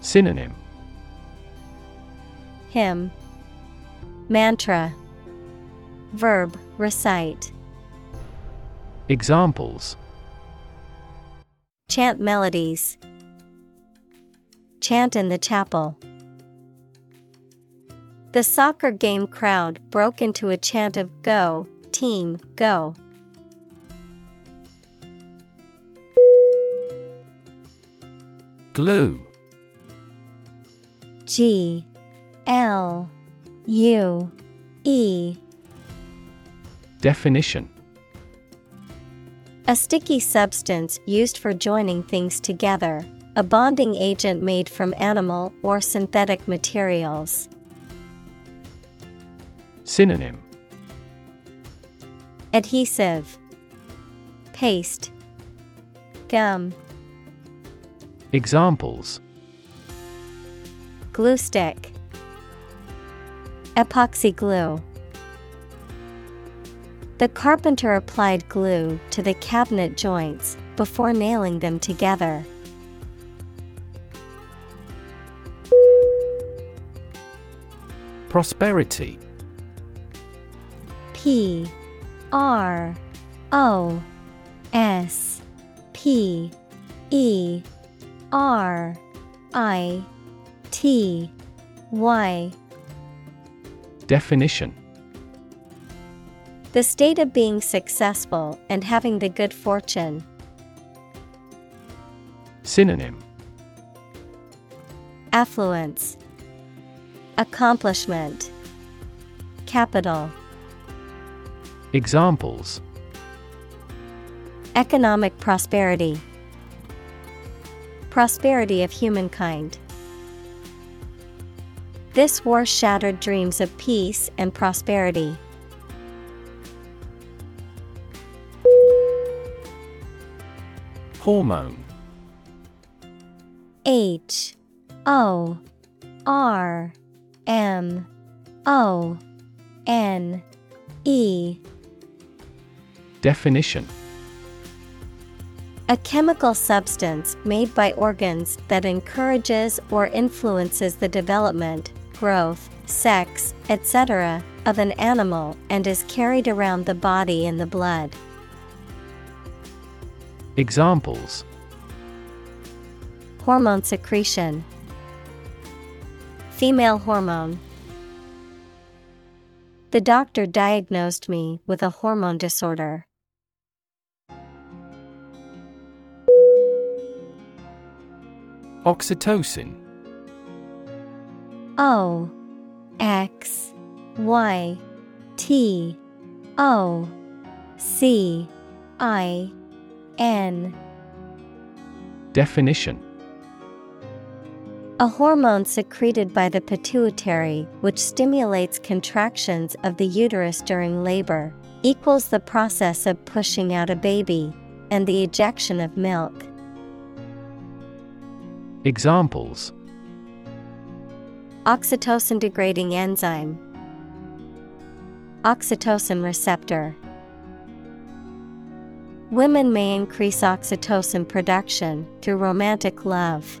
Synonym Hymn Mantra Verb, recite. Examples Chant melodies. Chant in the chapel. The soccer game crowd broke into a chant of Go, team, go. Glue G L U E Definition A sticky substance used for joining things together, a bonding agent made from animal or synthetic materials. Synonym. Adhesive. Paste. Gum. Examples. Glue stick. Epoxy glue. The carpenter applied glue to the cabinet joints before nailing them together. Prosperity P R O S P E R I T Y Definition. The state of being successful and having the good fortune. Synonym. Affluence. Accomplishment. Capital Examples Economic prosperity Prosperity of humankind. This war shattered dreams of peace and prosperity. Hormone H O R M O N E Definition A chemical substance made by organs that encourages or influences the development, growth, sex, etc., of an animal and is carried around the body in the blood. Examples Hormone secretion, Female hormone. The doctor diagnosed me with a hormone disorder. Oxytocin. O X Y T O C I N. Definition A hormone secreted by the pituitary which stimulates contractions of the uterus during labor, equals the process of pushing out a baby, and the ejection of milk. Examples Oxytocin degrading enzyme, Oxytocin receptor. Women may increase oxytocin production through romantic love.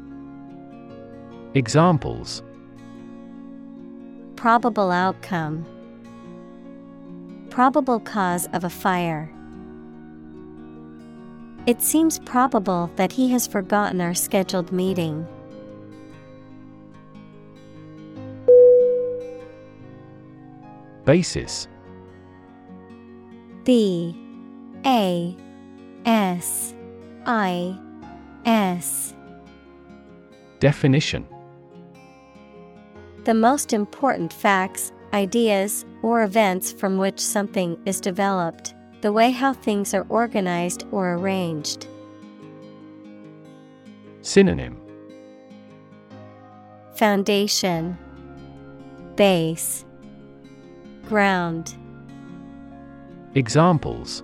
Examples. Probable outcome. Probable cause of a fire. It seems probable that he has forgotten our scheduled meeting. Basis. B. A. S. I. S. Definition The most important facts, ideas, or events from which something is developed, the way how things are organized or arranged. Synonym Foundation Base Ground Examples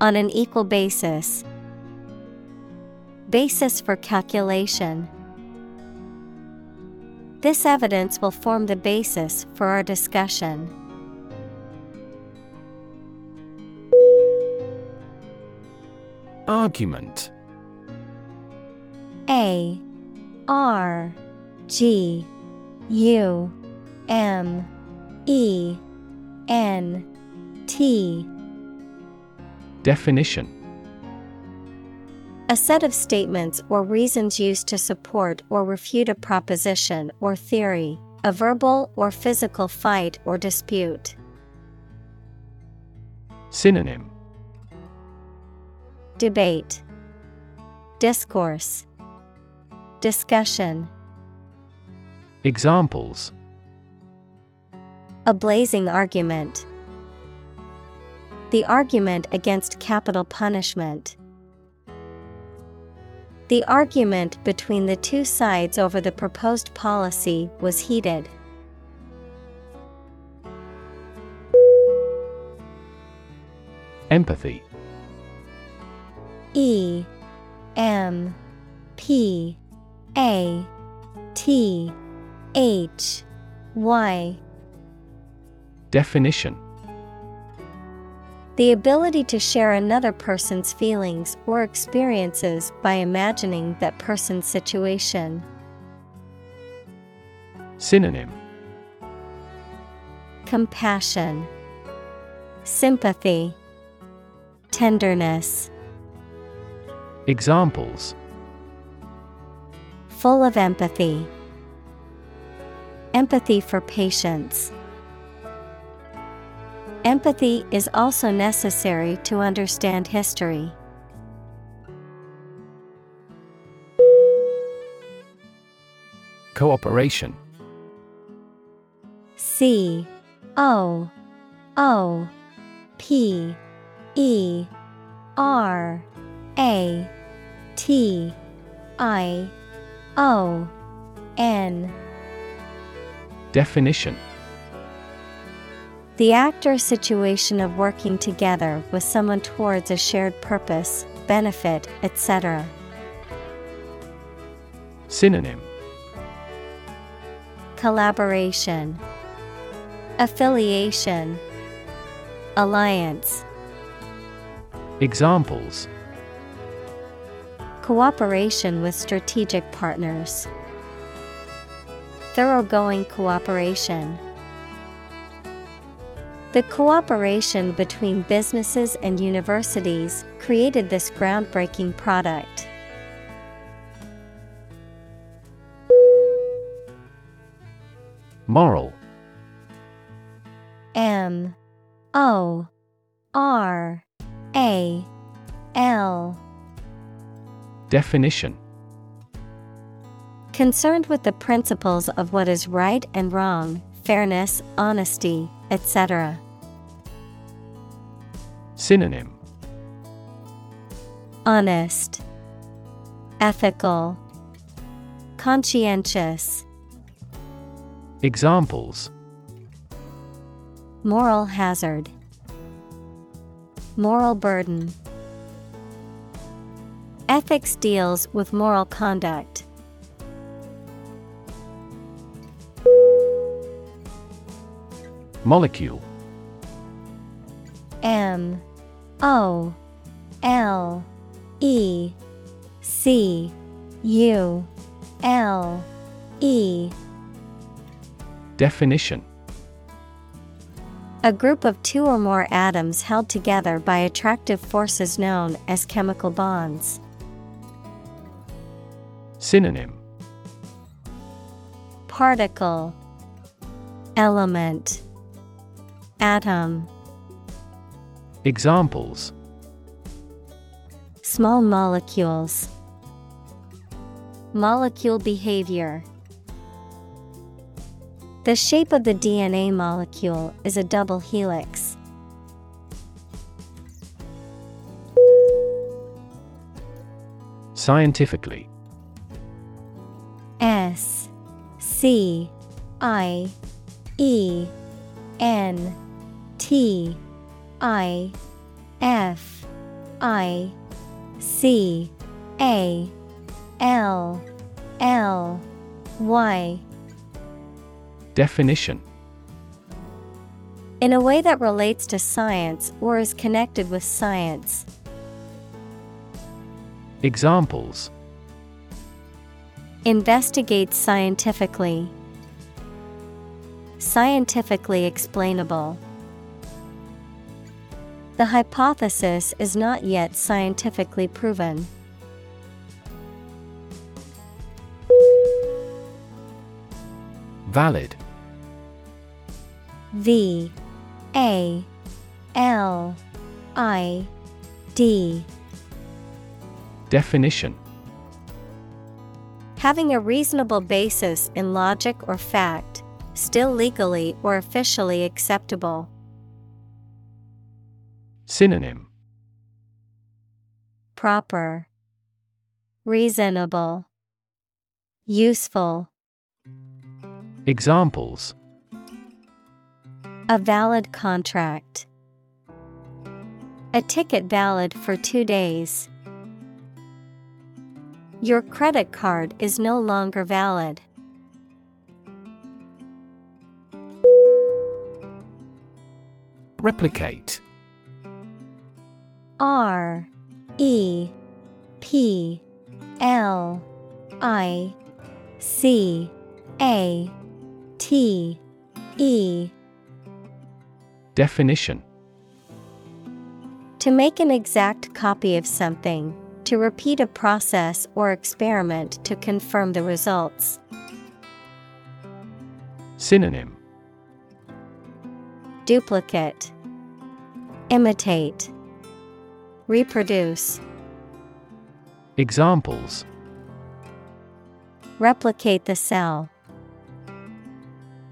On an equal basis. Basis for calculation. This evidence will form the basis for our discussion. Argument. A R G U M E N T. Definition A set of statements or reasons used to support or refute a proposition or theory, a verbal or physical fight or dispute. Synonym Debate Discourse Discussion Examples A blazing argument. The argument against capital punishment. The argument between the two sides over the proposed policy was heated. Empathy. E M P A T H Y. Definition The ability to share another person's feelings or experiences by imagining that person's situation. Synonym Compassion, Sympathy, Tenderness. Examples Full of empathy. Empathy for patients. Empathy is also necessary to understand history. Cooperation. C O O P E R A T I O N. Definition The act or situation of working together with someone towards a shared purpose, benefit, etc. Synonym Collaboration, Affiliation, Alliance. Examples Cooperation with strategic partners. Thoroughgoing cooperation. The cooperation between businesses and universities created this groundbreaking product. Moral. M. O. R. A. L. Definition. Concerned with the principles of what is right and wrong, fairness, honesty, etc. Synonym. Honest, Ethical, Conscientious, Examples. Moral hazard, Moral burden. Ethics deals with moral conduct. Molecule. M O L E C U L E. Definition. A group of two or more atoms held together by attractive forces known as chemical bonds. Synonym. Particle Element Atom Examples. Small molecules. Molecule behavior. The shape of the DNA molecule is a double helix. Scientifically. S C I E N T I F I C A L L Y Definition In a way that relates to science or is connected with science. Examples Investigate scientifically. Scientifically explainable. The hypothesis is not yet scientifically proven. Valid V A L I D Definition Having a reasonable basis in logic or fact, still legally or officially acceptable. Synonym Proper, Reasonable, Useful. Examples A valid contract. A ticket valid for two days. Your credit card is no longer valid. Replicate R E P L I C A T E. Definition. To make an exact copy of something, to repeat a process or experiment to confirm the results. Synonym. Duplicate, Imitate, Reproduce. Examples Replicate the cell.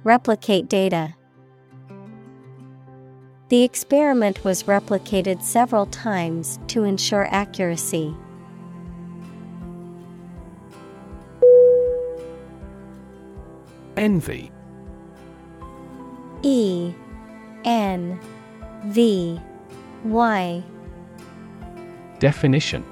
Replicate data. The experiment was replicated several times to ensure accuracy. Envy E N V Y Definition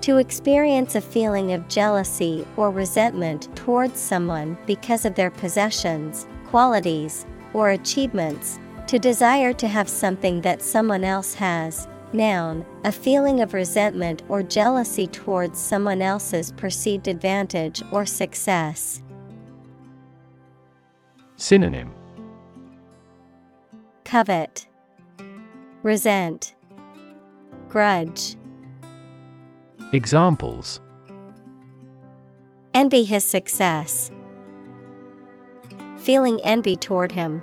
To experience a feeling of jealousy or resentment towards someone because of their possessions, qualities, or achievements, to desire to have something that someone else has. Noun, a feeling of resentment or jealousy towards someone else's perceived advantage or success. Synonym Covet, Resent, Grudge. Examples Envy his success. Feeling envy toward him.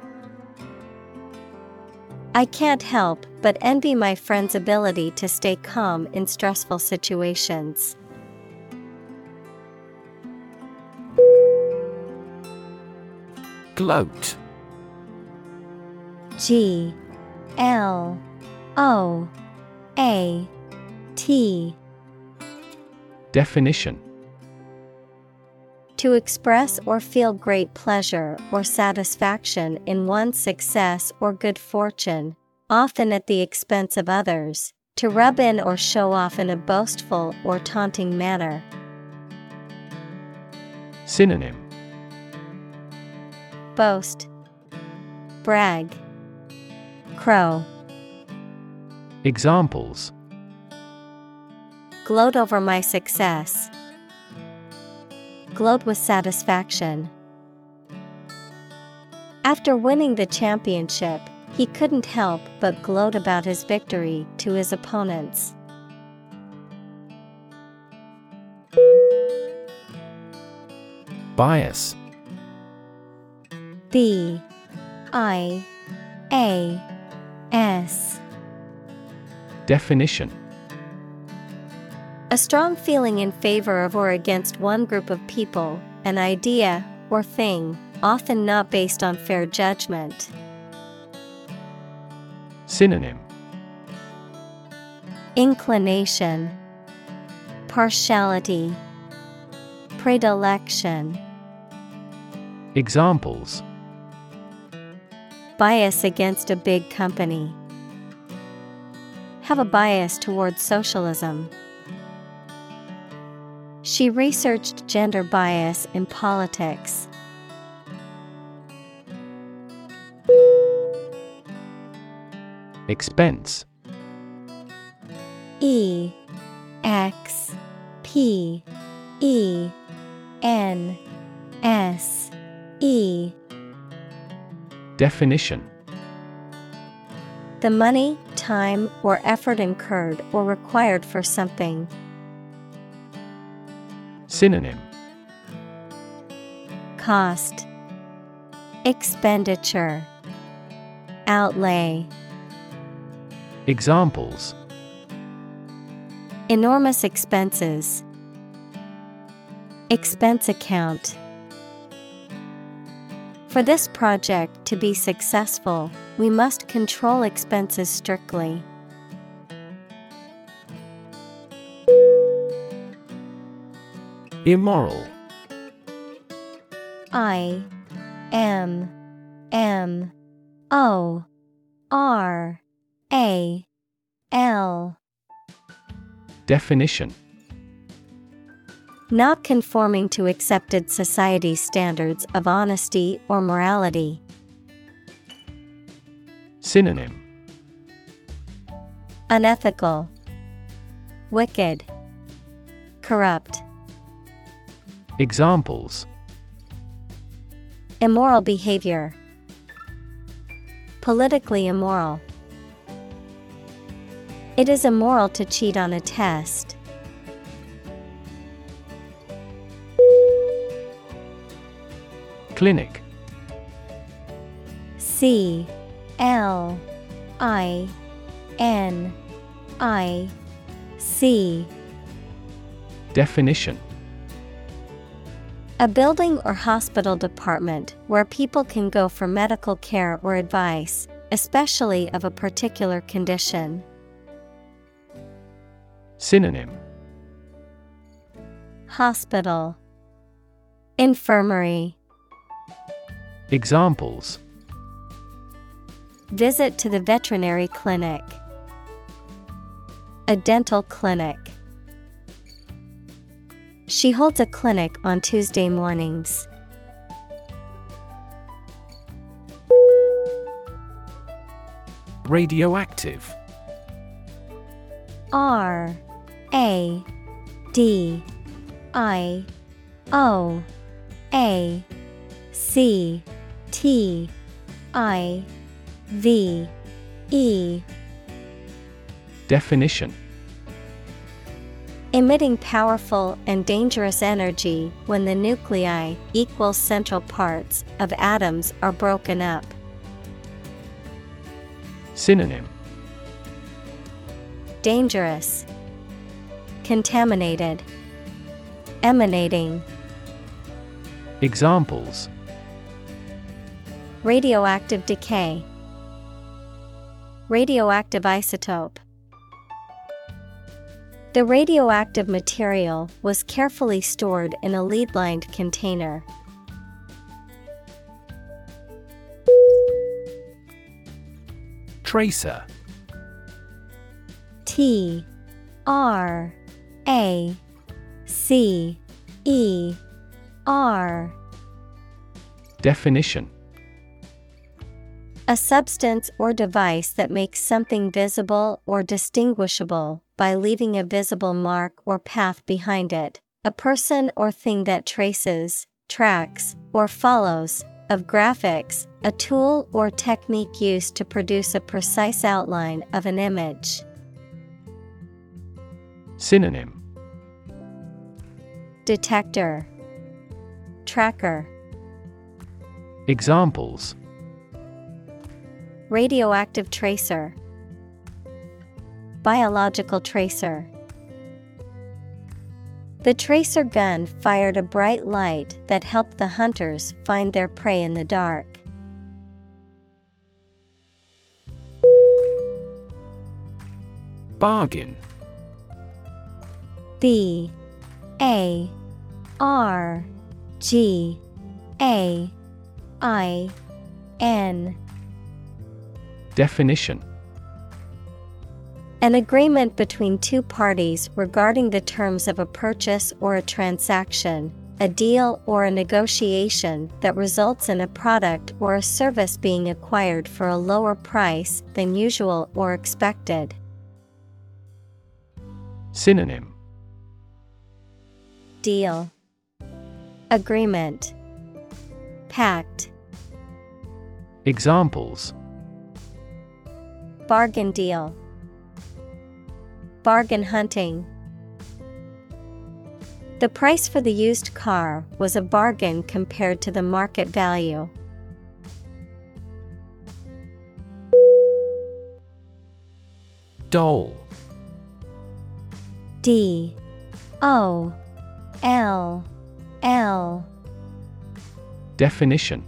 I can't help but envy my friend's ability to stay calm in stressful situations. Gloat G L O A T Definition To express or feel great pleasure or satisfaction in one's success or good fortune, often at the expense of others, to rub in or show off in a boastful or taunting manner. Synonym Boast, Brag, Crow. Examples Gloat over my success. Gloat with satisfaction. After winning the championship, he couldn't help but gloat about his victory to his opponents. Bias B I A S. Definition A strong feeling in favor of or against one group of people, an idea, or thing, often not based on fair judgment. Synonym Inclination, Partiality, Predilection. Examples Bias against a big company. Have a bias towards socialism. She researched gender bias in politics. Expense E X P E N S E Definition The money, time, or effort incurred or required for something. Synonym Cost Expenditure Outlay Examples Enormous expenses. Expense account. For this project to be successful, we must control expenses strictly. Immoral I M M O R A L Definition Not conforming to accepted society standards of honesty or morality. Synonym Unethical, Wicked, Corrupt. Examples Immoral behavior. Politically immoral. It is immoral to cheat on a test. Clinic C L I N I C. Definition. A building or hospital department where people can go for medical care or advice, especially of a particular condition. Synonym. Hospital. Infirmary. Examples Visit to the veterinary clinic. A dental clinic. She holds a clinic on Tuesday mornings. Radioactive R A D I O A C T I V E. Definition. Emitting powerful and dangerous energy when the nuclei, equal central parts, of atoms are broken up. Synonym. Dangerous, Contaminated, Emanating, Examples. Radioactive decay, Radioactive isotope. The radioactive material was carefully stored in a lead lined container. Tracer T R A C E R Definition A substance or device that makes something visible or distinguishable by leaving a visible mark or path behind it. A person or thing that traces, tracks, or follows. Of graphics, a tool or technique used to produce a precise outline of an image. Synonym Detector, Tracker, Examples Radioactive tracer, Biological tracer. The tracer gun fired a bright light that helped the hunters find their prey in the dark. Bargain B A R G A I N Definition. An agreement between two parties regarding the terms of a purchase or a transaction, a deal or a negotiation that results in a product or a service being acquired for a lower price than usual or expected. Synonym. Deal. Agreement. Pact. Examples Bargain deal. Bargain hunting. The price for the used car was a bargain compared to the market value. Doll. D. O. L. L. Definition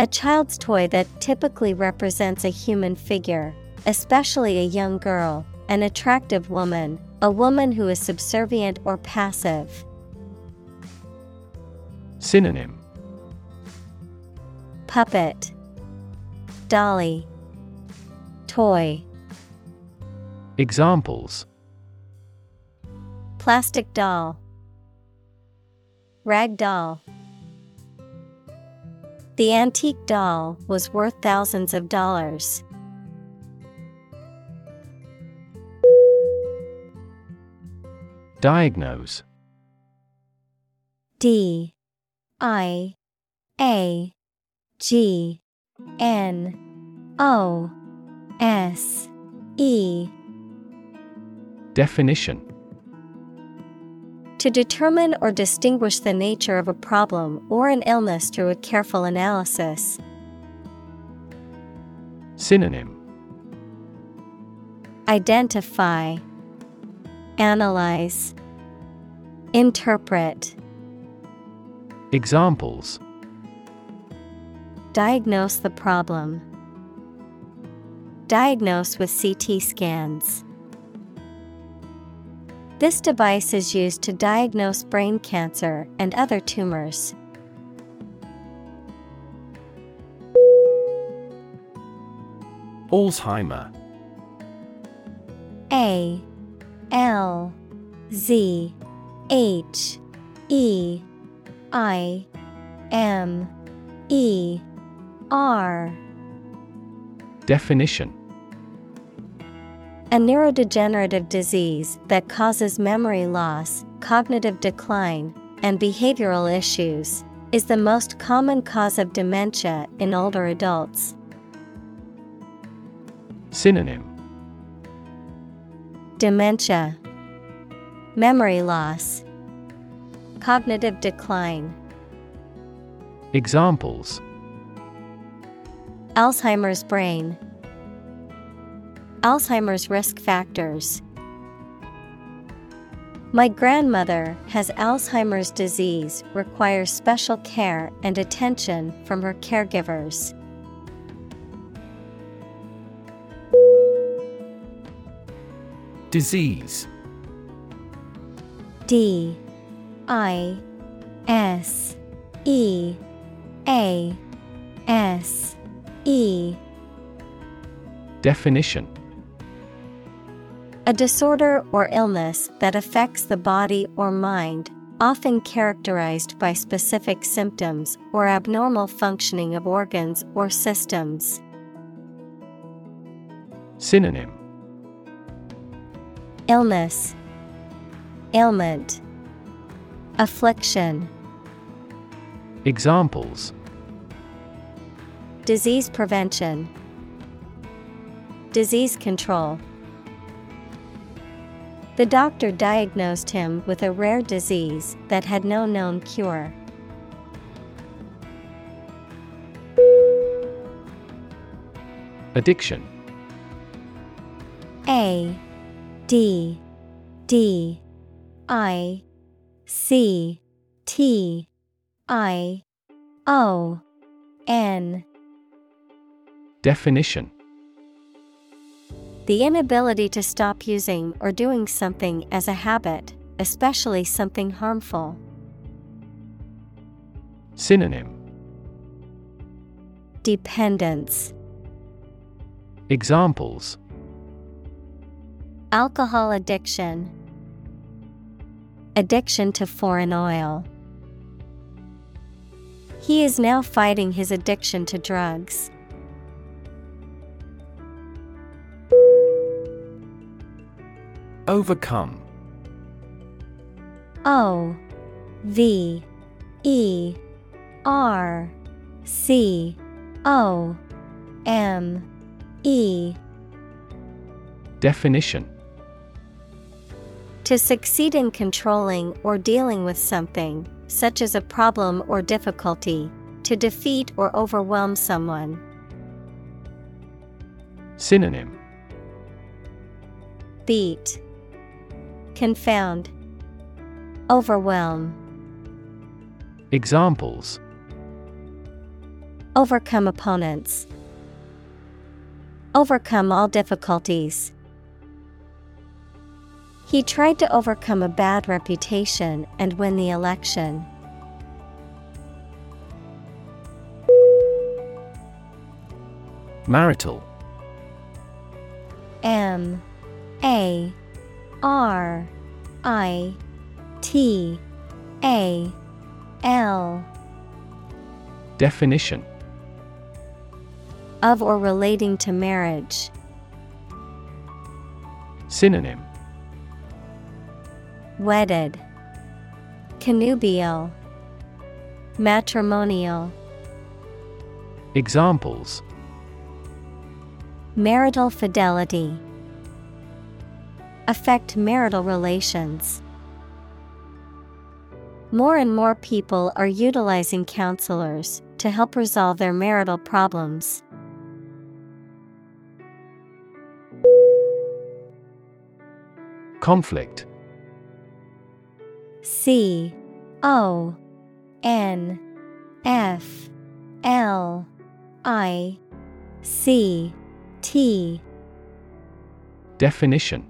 A child's toy that typically represents a human figure, especially a young girl, an attractive woman, a woman who is subservient or passive. Synonym. Puppet. Dolly. Toy. Examples. Plastic doll. Rag doll The antique doll was worth thousands of dollars. Diagnose. D. I. A. G. N. O. S. E. Definition To determine or distinguish the nature of a problem or an illness through a careful analysis. Synonym Identify Analyze Interpret Examples Diagnose the problem. Diagnose with CT scans. This device is used to diagnose brain cancer and other tumors. Alzheimer. A L Z H E I M E R. Definition A neurodegenerative disease that causes memory loss, cognitive decline, and behavioral issues, is the most common cause of dementia in older adults. Synonym Dementia, Memory loss, Cognitive decline. Examples Alzheimer's brain. Alzheimer's risk factors. My grandmother has Alzheimer's disease, requires special care and attention from her caregivers. Disease D I S E A S E Definition A disorder or illness that affects the body or mind, often characterized by specific symptoms or abnormal functioning of organs or systems. Synonym. Illness, Ailment, Affliction, Examples. Disease prevention, Disease control. The doctor diagnosed him with a rare disease that had no known cure. Addiction. A D D I C T I O N. Definition. The inability to stop using or doing something as a habit, especially something harmful. Synonym Dependence Examples Alcohol addiction Addiction to foreign oil. He is now fighting his addiction to drugs. Overcome. O V E R C O M E. Definition. To succeed in controlling or dealing with something, such as a problem or difficulty, to defeat or overwhelm someone. Synonym. Beat, Confound, Overwhelm, Examples Overcome opponents, Overcome all difficulties. He tried to overcome a bad reputation and win the election. Marital M A R I T A L. Definition. Of or relating to marriage. Synonym. Wedded, Connubial, Matrimonial, Examples. Marital fidelity. Affect marital relations. More and more people are utilizing counselors to help resolve their marital problems. Conflict C O N F L I C T Definition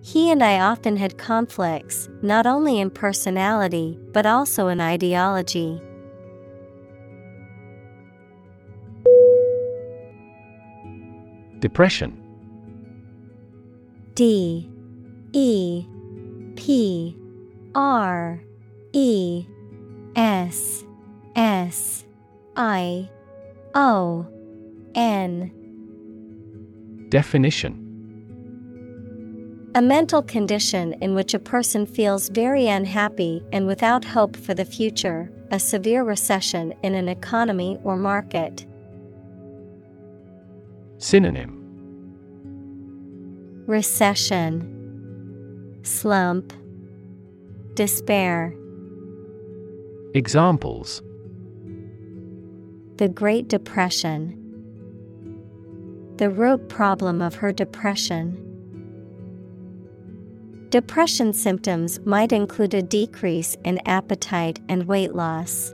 He and I often had conflicts, not only in personality, but also in ideology. Depression. D. E. P. R. E. S. S. I. O. N. Definition A mental condition in which a person feels very unhappy and without hope for the future, a severe recession in an economy or market. Synonym Recession, Slump, Despair. Examples The Great Depression. The root problem of her depression. Depression symptoms might include a decrease in appetite and weight loss.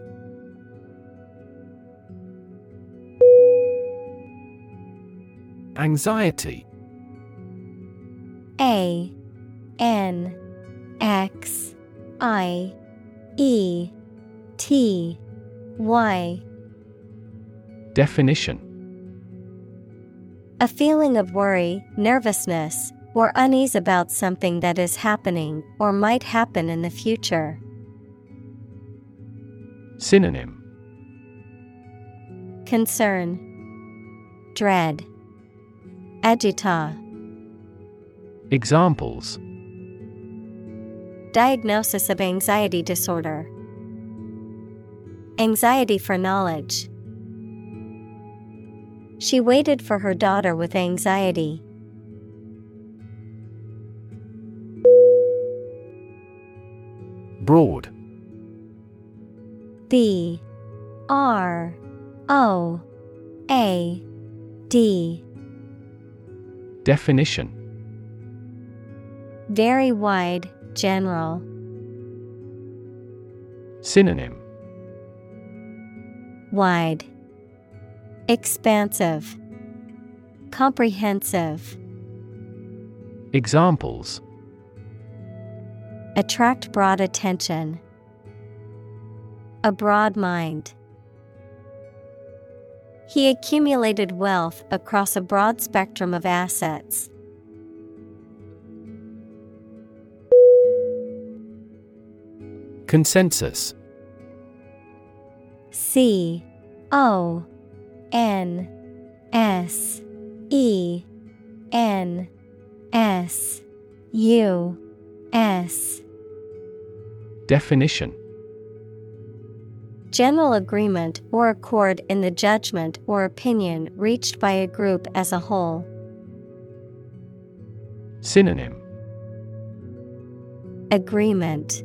Anxiety. A N X I E T Y. Definition. A feeling of worry, nervousness, or unease about something that is happening or might happen in the future. Synonym Concern, dread, agita. Examples Diagnosis of anxiety disorder, anxiety for knowledge. She waited for her daughter with anxiety. Broad. B R O A D. Definition. Very wide, general. Synonym. Wide, Expansive, Comprehensive. Examples Attract broad attention. A broad mind. He accumulated wealth across a broad spectrum of assets. Consensus C O N S E N S U S Definition General agreement or accord in the judgment or opinion reached by a group as a whole. Synonym Agreement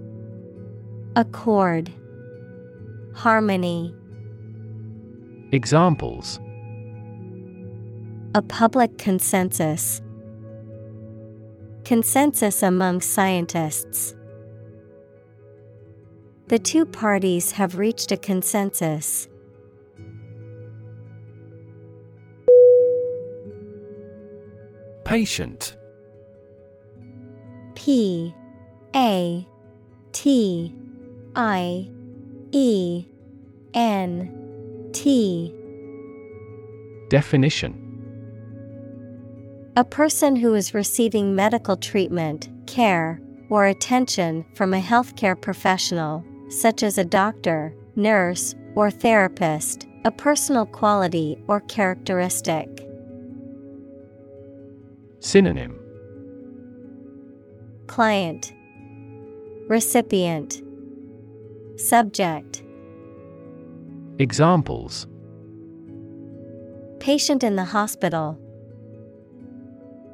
Accord Harmony Examples A public consensus. Consensus among scientists. The two parties have reached a consensus. Patient. P A T I E N T. Definition. A person who is receiving medical treatment, care, or attention from a healthcare professional, such as a doctor, nurse, or therapist, a personal quality or characteristic. Synonym Client Recipient Subject Examples Patient in the hospital.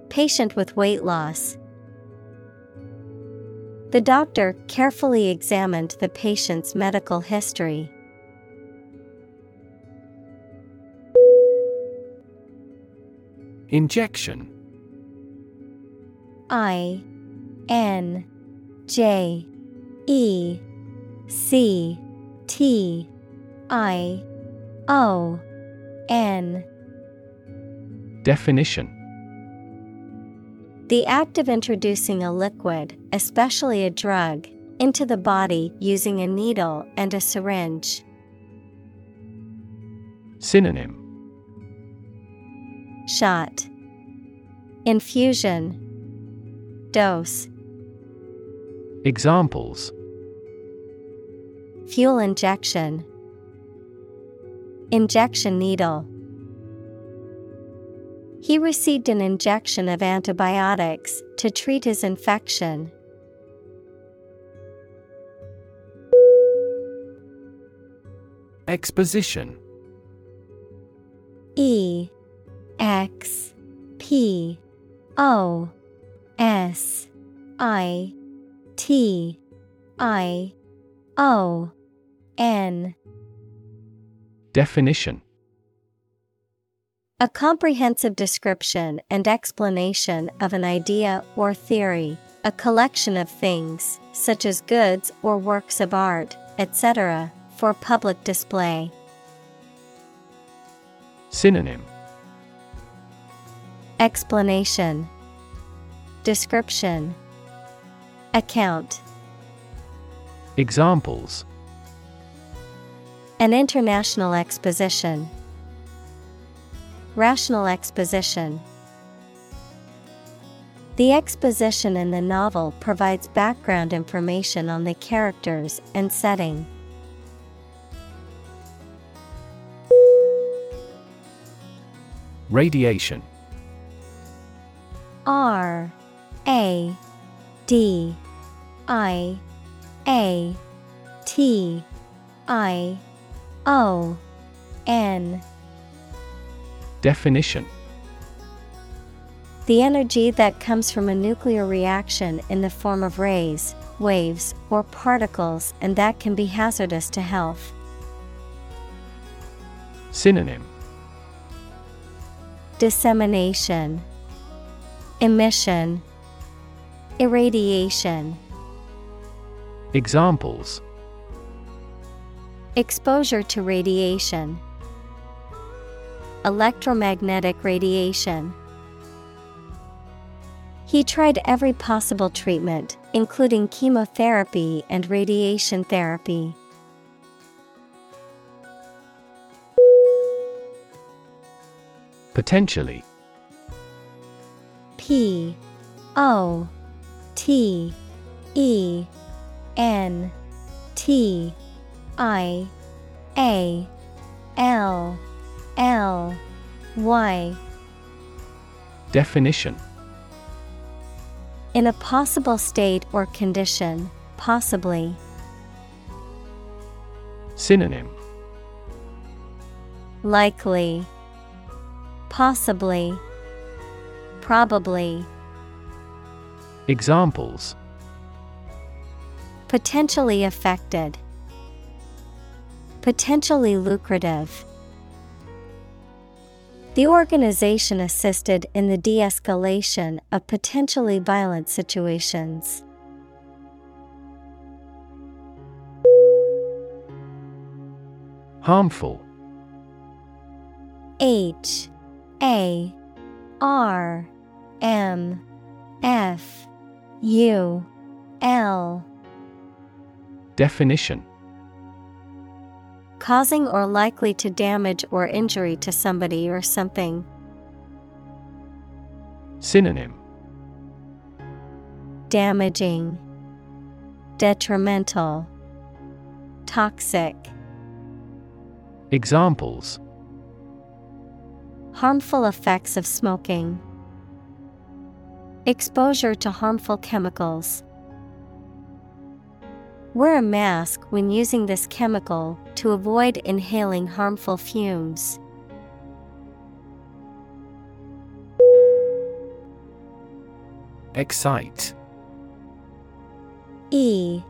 Patient with weight loss. The doctor carefully examined the patient's medical history. Injection. I N J E C T I O N. Definition The act of introducing a liquid, especially a drug, into the body using a needle and a syringe. Synonym. Shot. Infusion. Dose. Examples. Fuel injection. Injection needle He received an injection of antibiotics to treat his infection. Exposition. E X P O S I T I O N. Definition A comprehensive description and explanation of an idea or theory, a collection of things, such as goods or works of art, etc., for public display. Synonym Explanation Description Account Examples An international exposition. Rational exposition. The exposition in the novel provides background information on the characters and setting. Radiation R A D I A T I O N Definition. The energy that comes from a nuclear reaction in the form of rays, waves, or particles and that can be hazardous to health. Synonym. Dissemination. Emission. Irradiation. Examples. Exposure to radiation Electromagnetic radiation. He tried every possible treatment, including chemotherapy and radiation therapy. Potentially. P O T E N T I A L L Y. Definition. In a possible state or condition, possibly. Synonym. Likely, Possibly, Probably. Examples. Potentially affected, Potentially lucrative. The organization assisted in the de escalation of potentially violent situations. Harmful. H. A. R. M. F. U. L. Definition Causing or likely to damage or injury to somebody or something. Synonym Damaging, Detrimental, Toxic. Examples Harmful effects of smoking. Exposure to harmful chemicals. Wear a mask when using this chemical to avoid inhaling harmful fumes. Excite E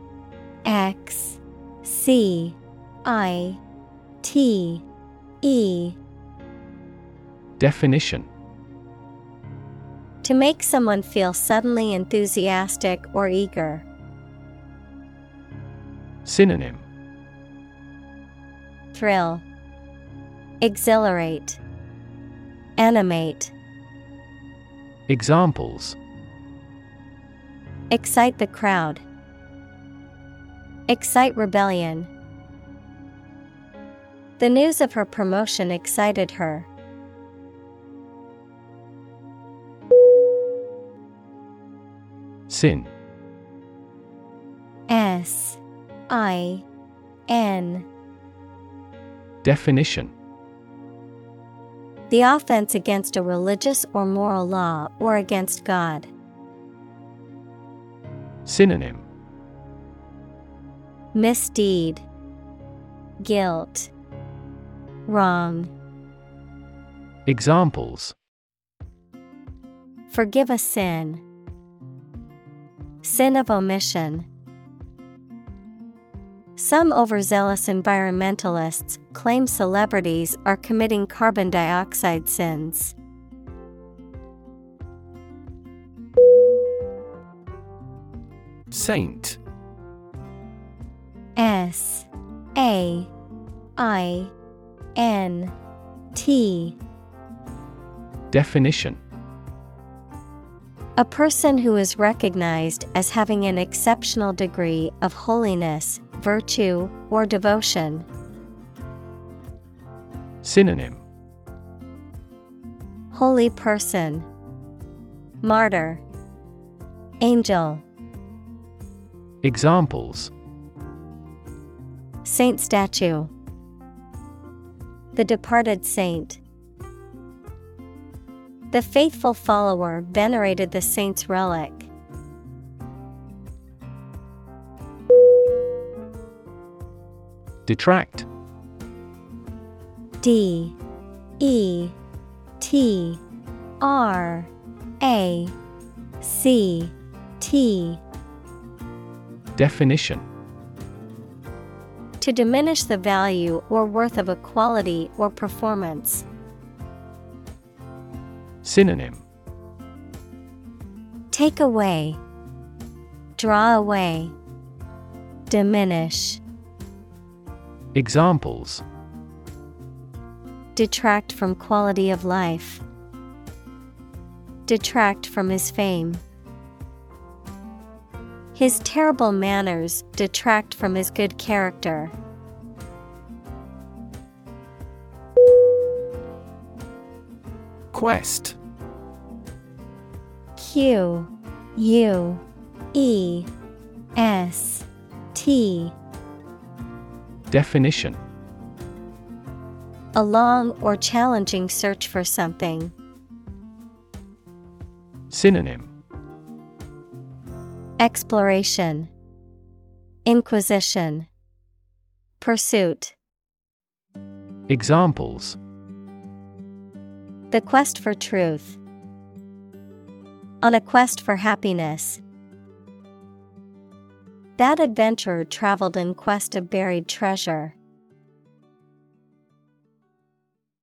X C I T E Definition To make someone feel suddenly enthusiastic or eager. Synonym. Thrill, Exhilarate, Animate, Examples. Excite the crowd, Excite rebellion. The news of her promotion excited her. Sin. S I N Definition The offense against a religious or moral law or against God. Synonym Misdeed, Guilt, Wrong. Examples Forgive a sin. Sin of omission. Some overzealous environmentalists claim celebrities are committing carbon dioxide sins. Saint. S A I N T. Definition. A person who is recognized as having an exceptional degree of holiness, virtue, or devotion. Synonym Holy person, Martyr, Angel, Examples Saint statue, The departed saint. The faithful follower venerated the saint's relic. Detract. D E T R A C T Definition To diminish the value or worth of a quality or performance. Synonym Take away, draw away, diminish. Examples Detract from quality of life. Detract from his fame. His terrible manners detract from his good character. Quest Q U E S T Definition A long or challenging search for something. Synonym Exploration, Inquisition, Pursuit. Examples The quest for truth. On a quest for happiness. That adventurer traveled in quest of buried treasure.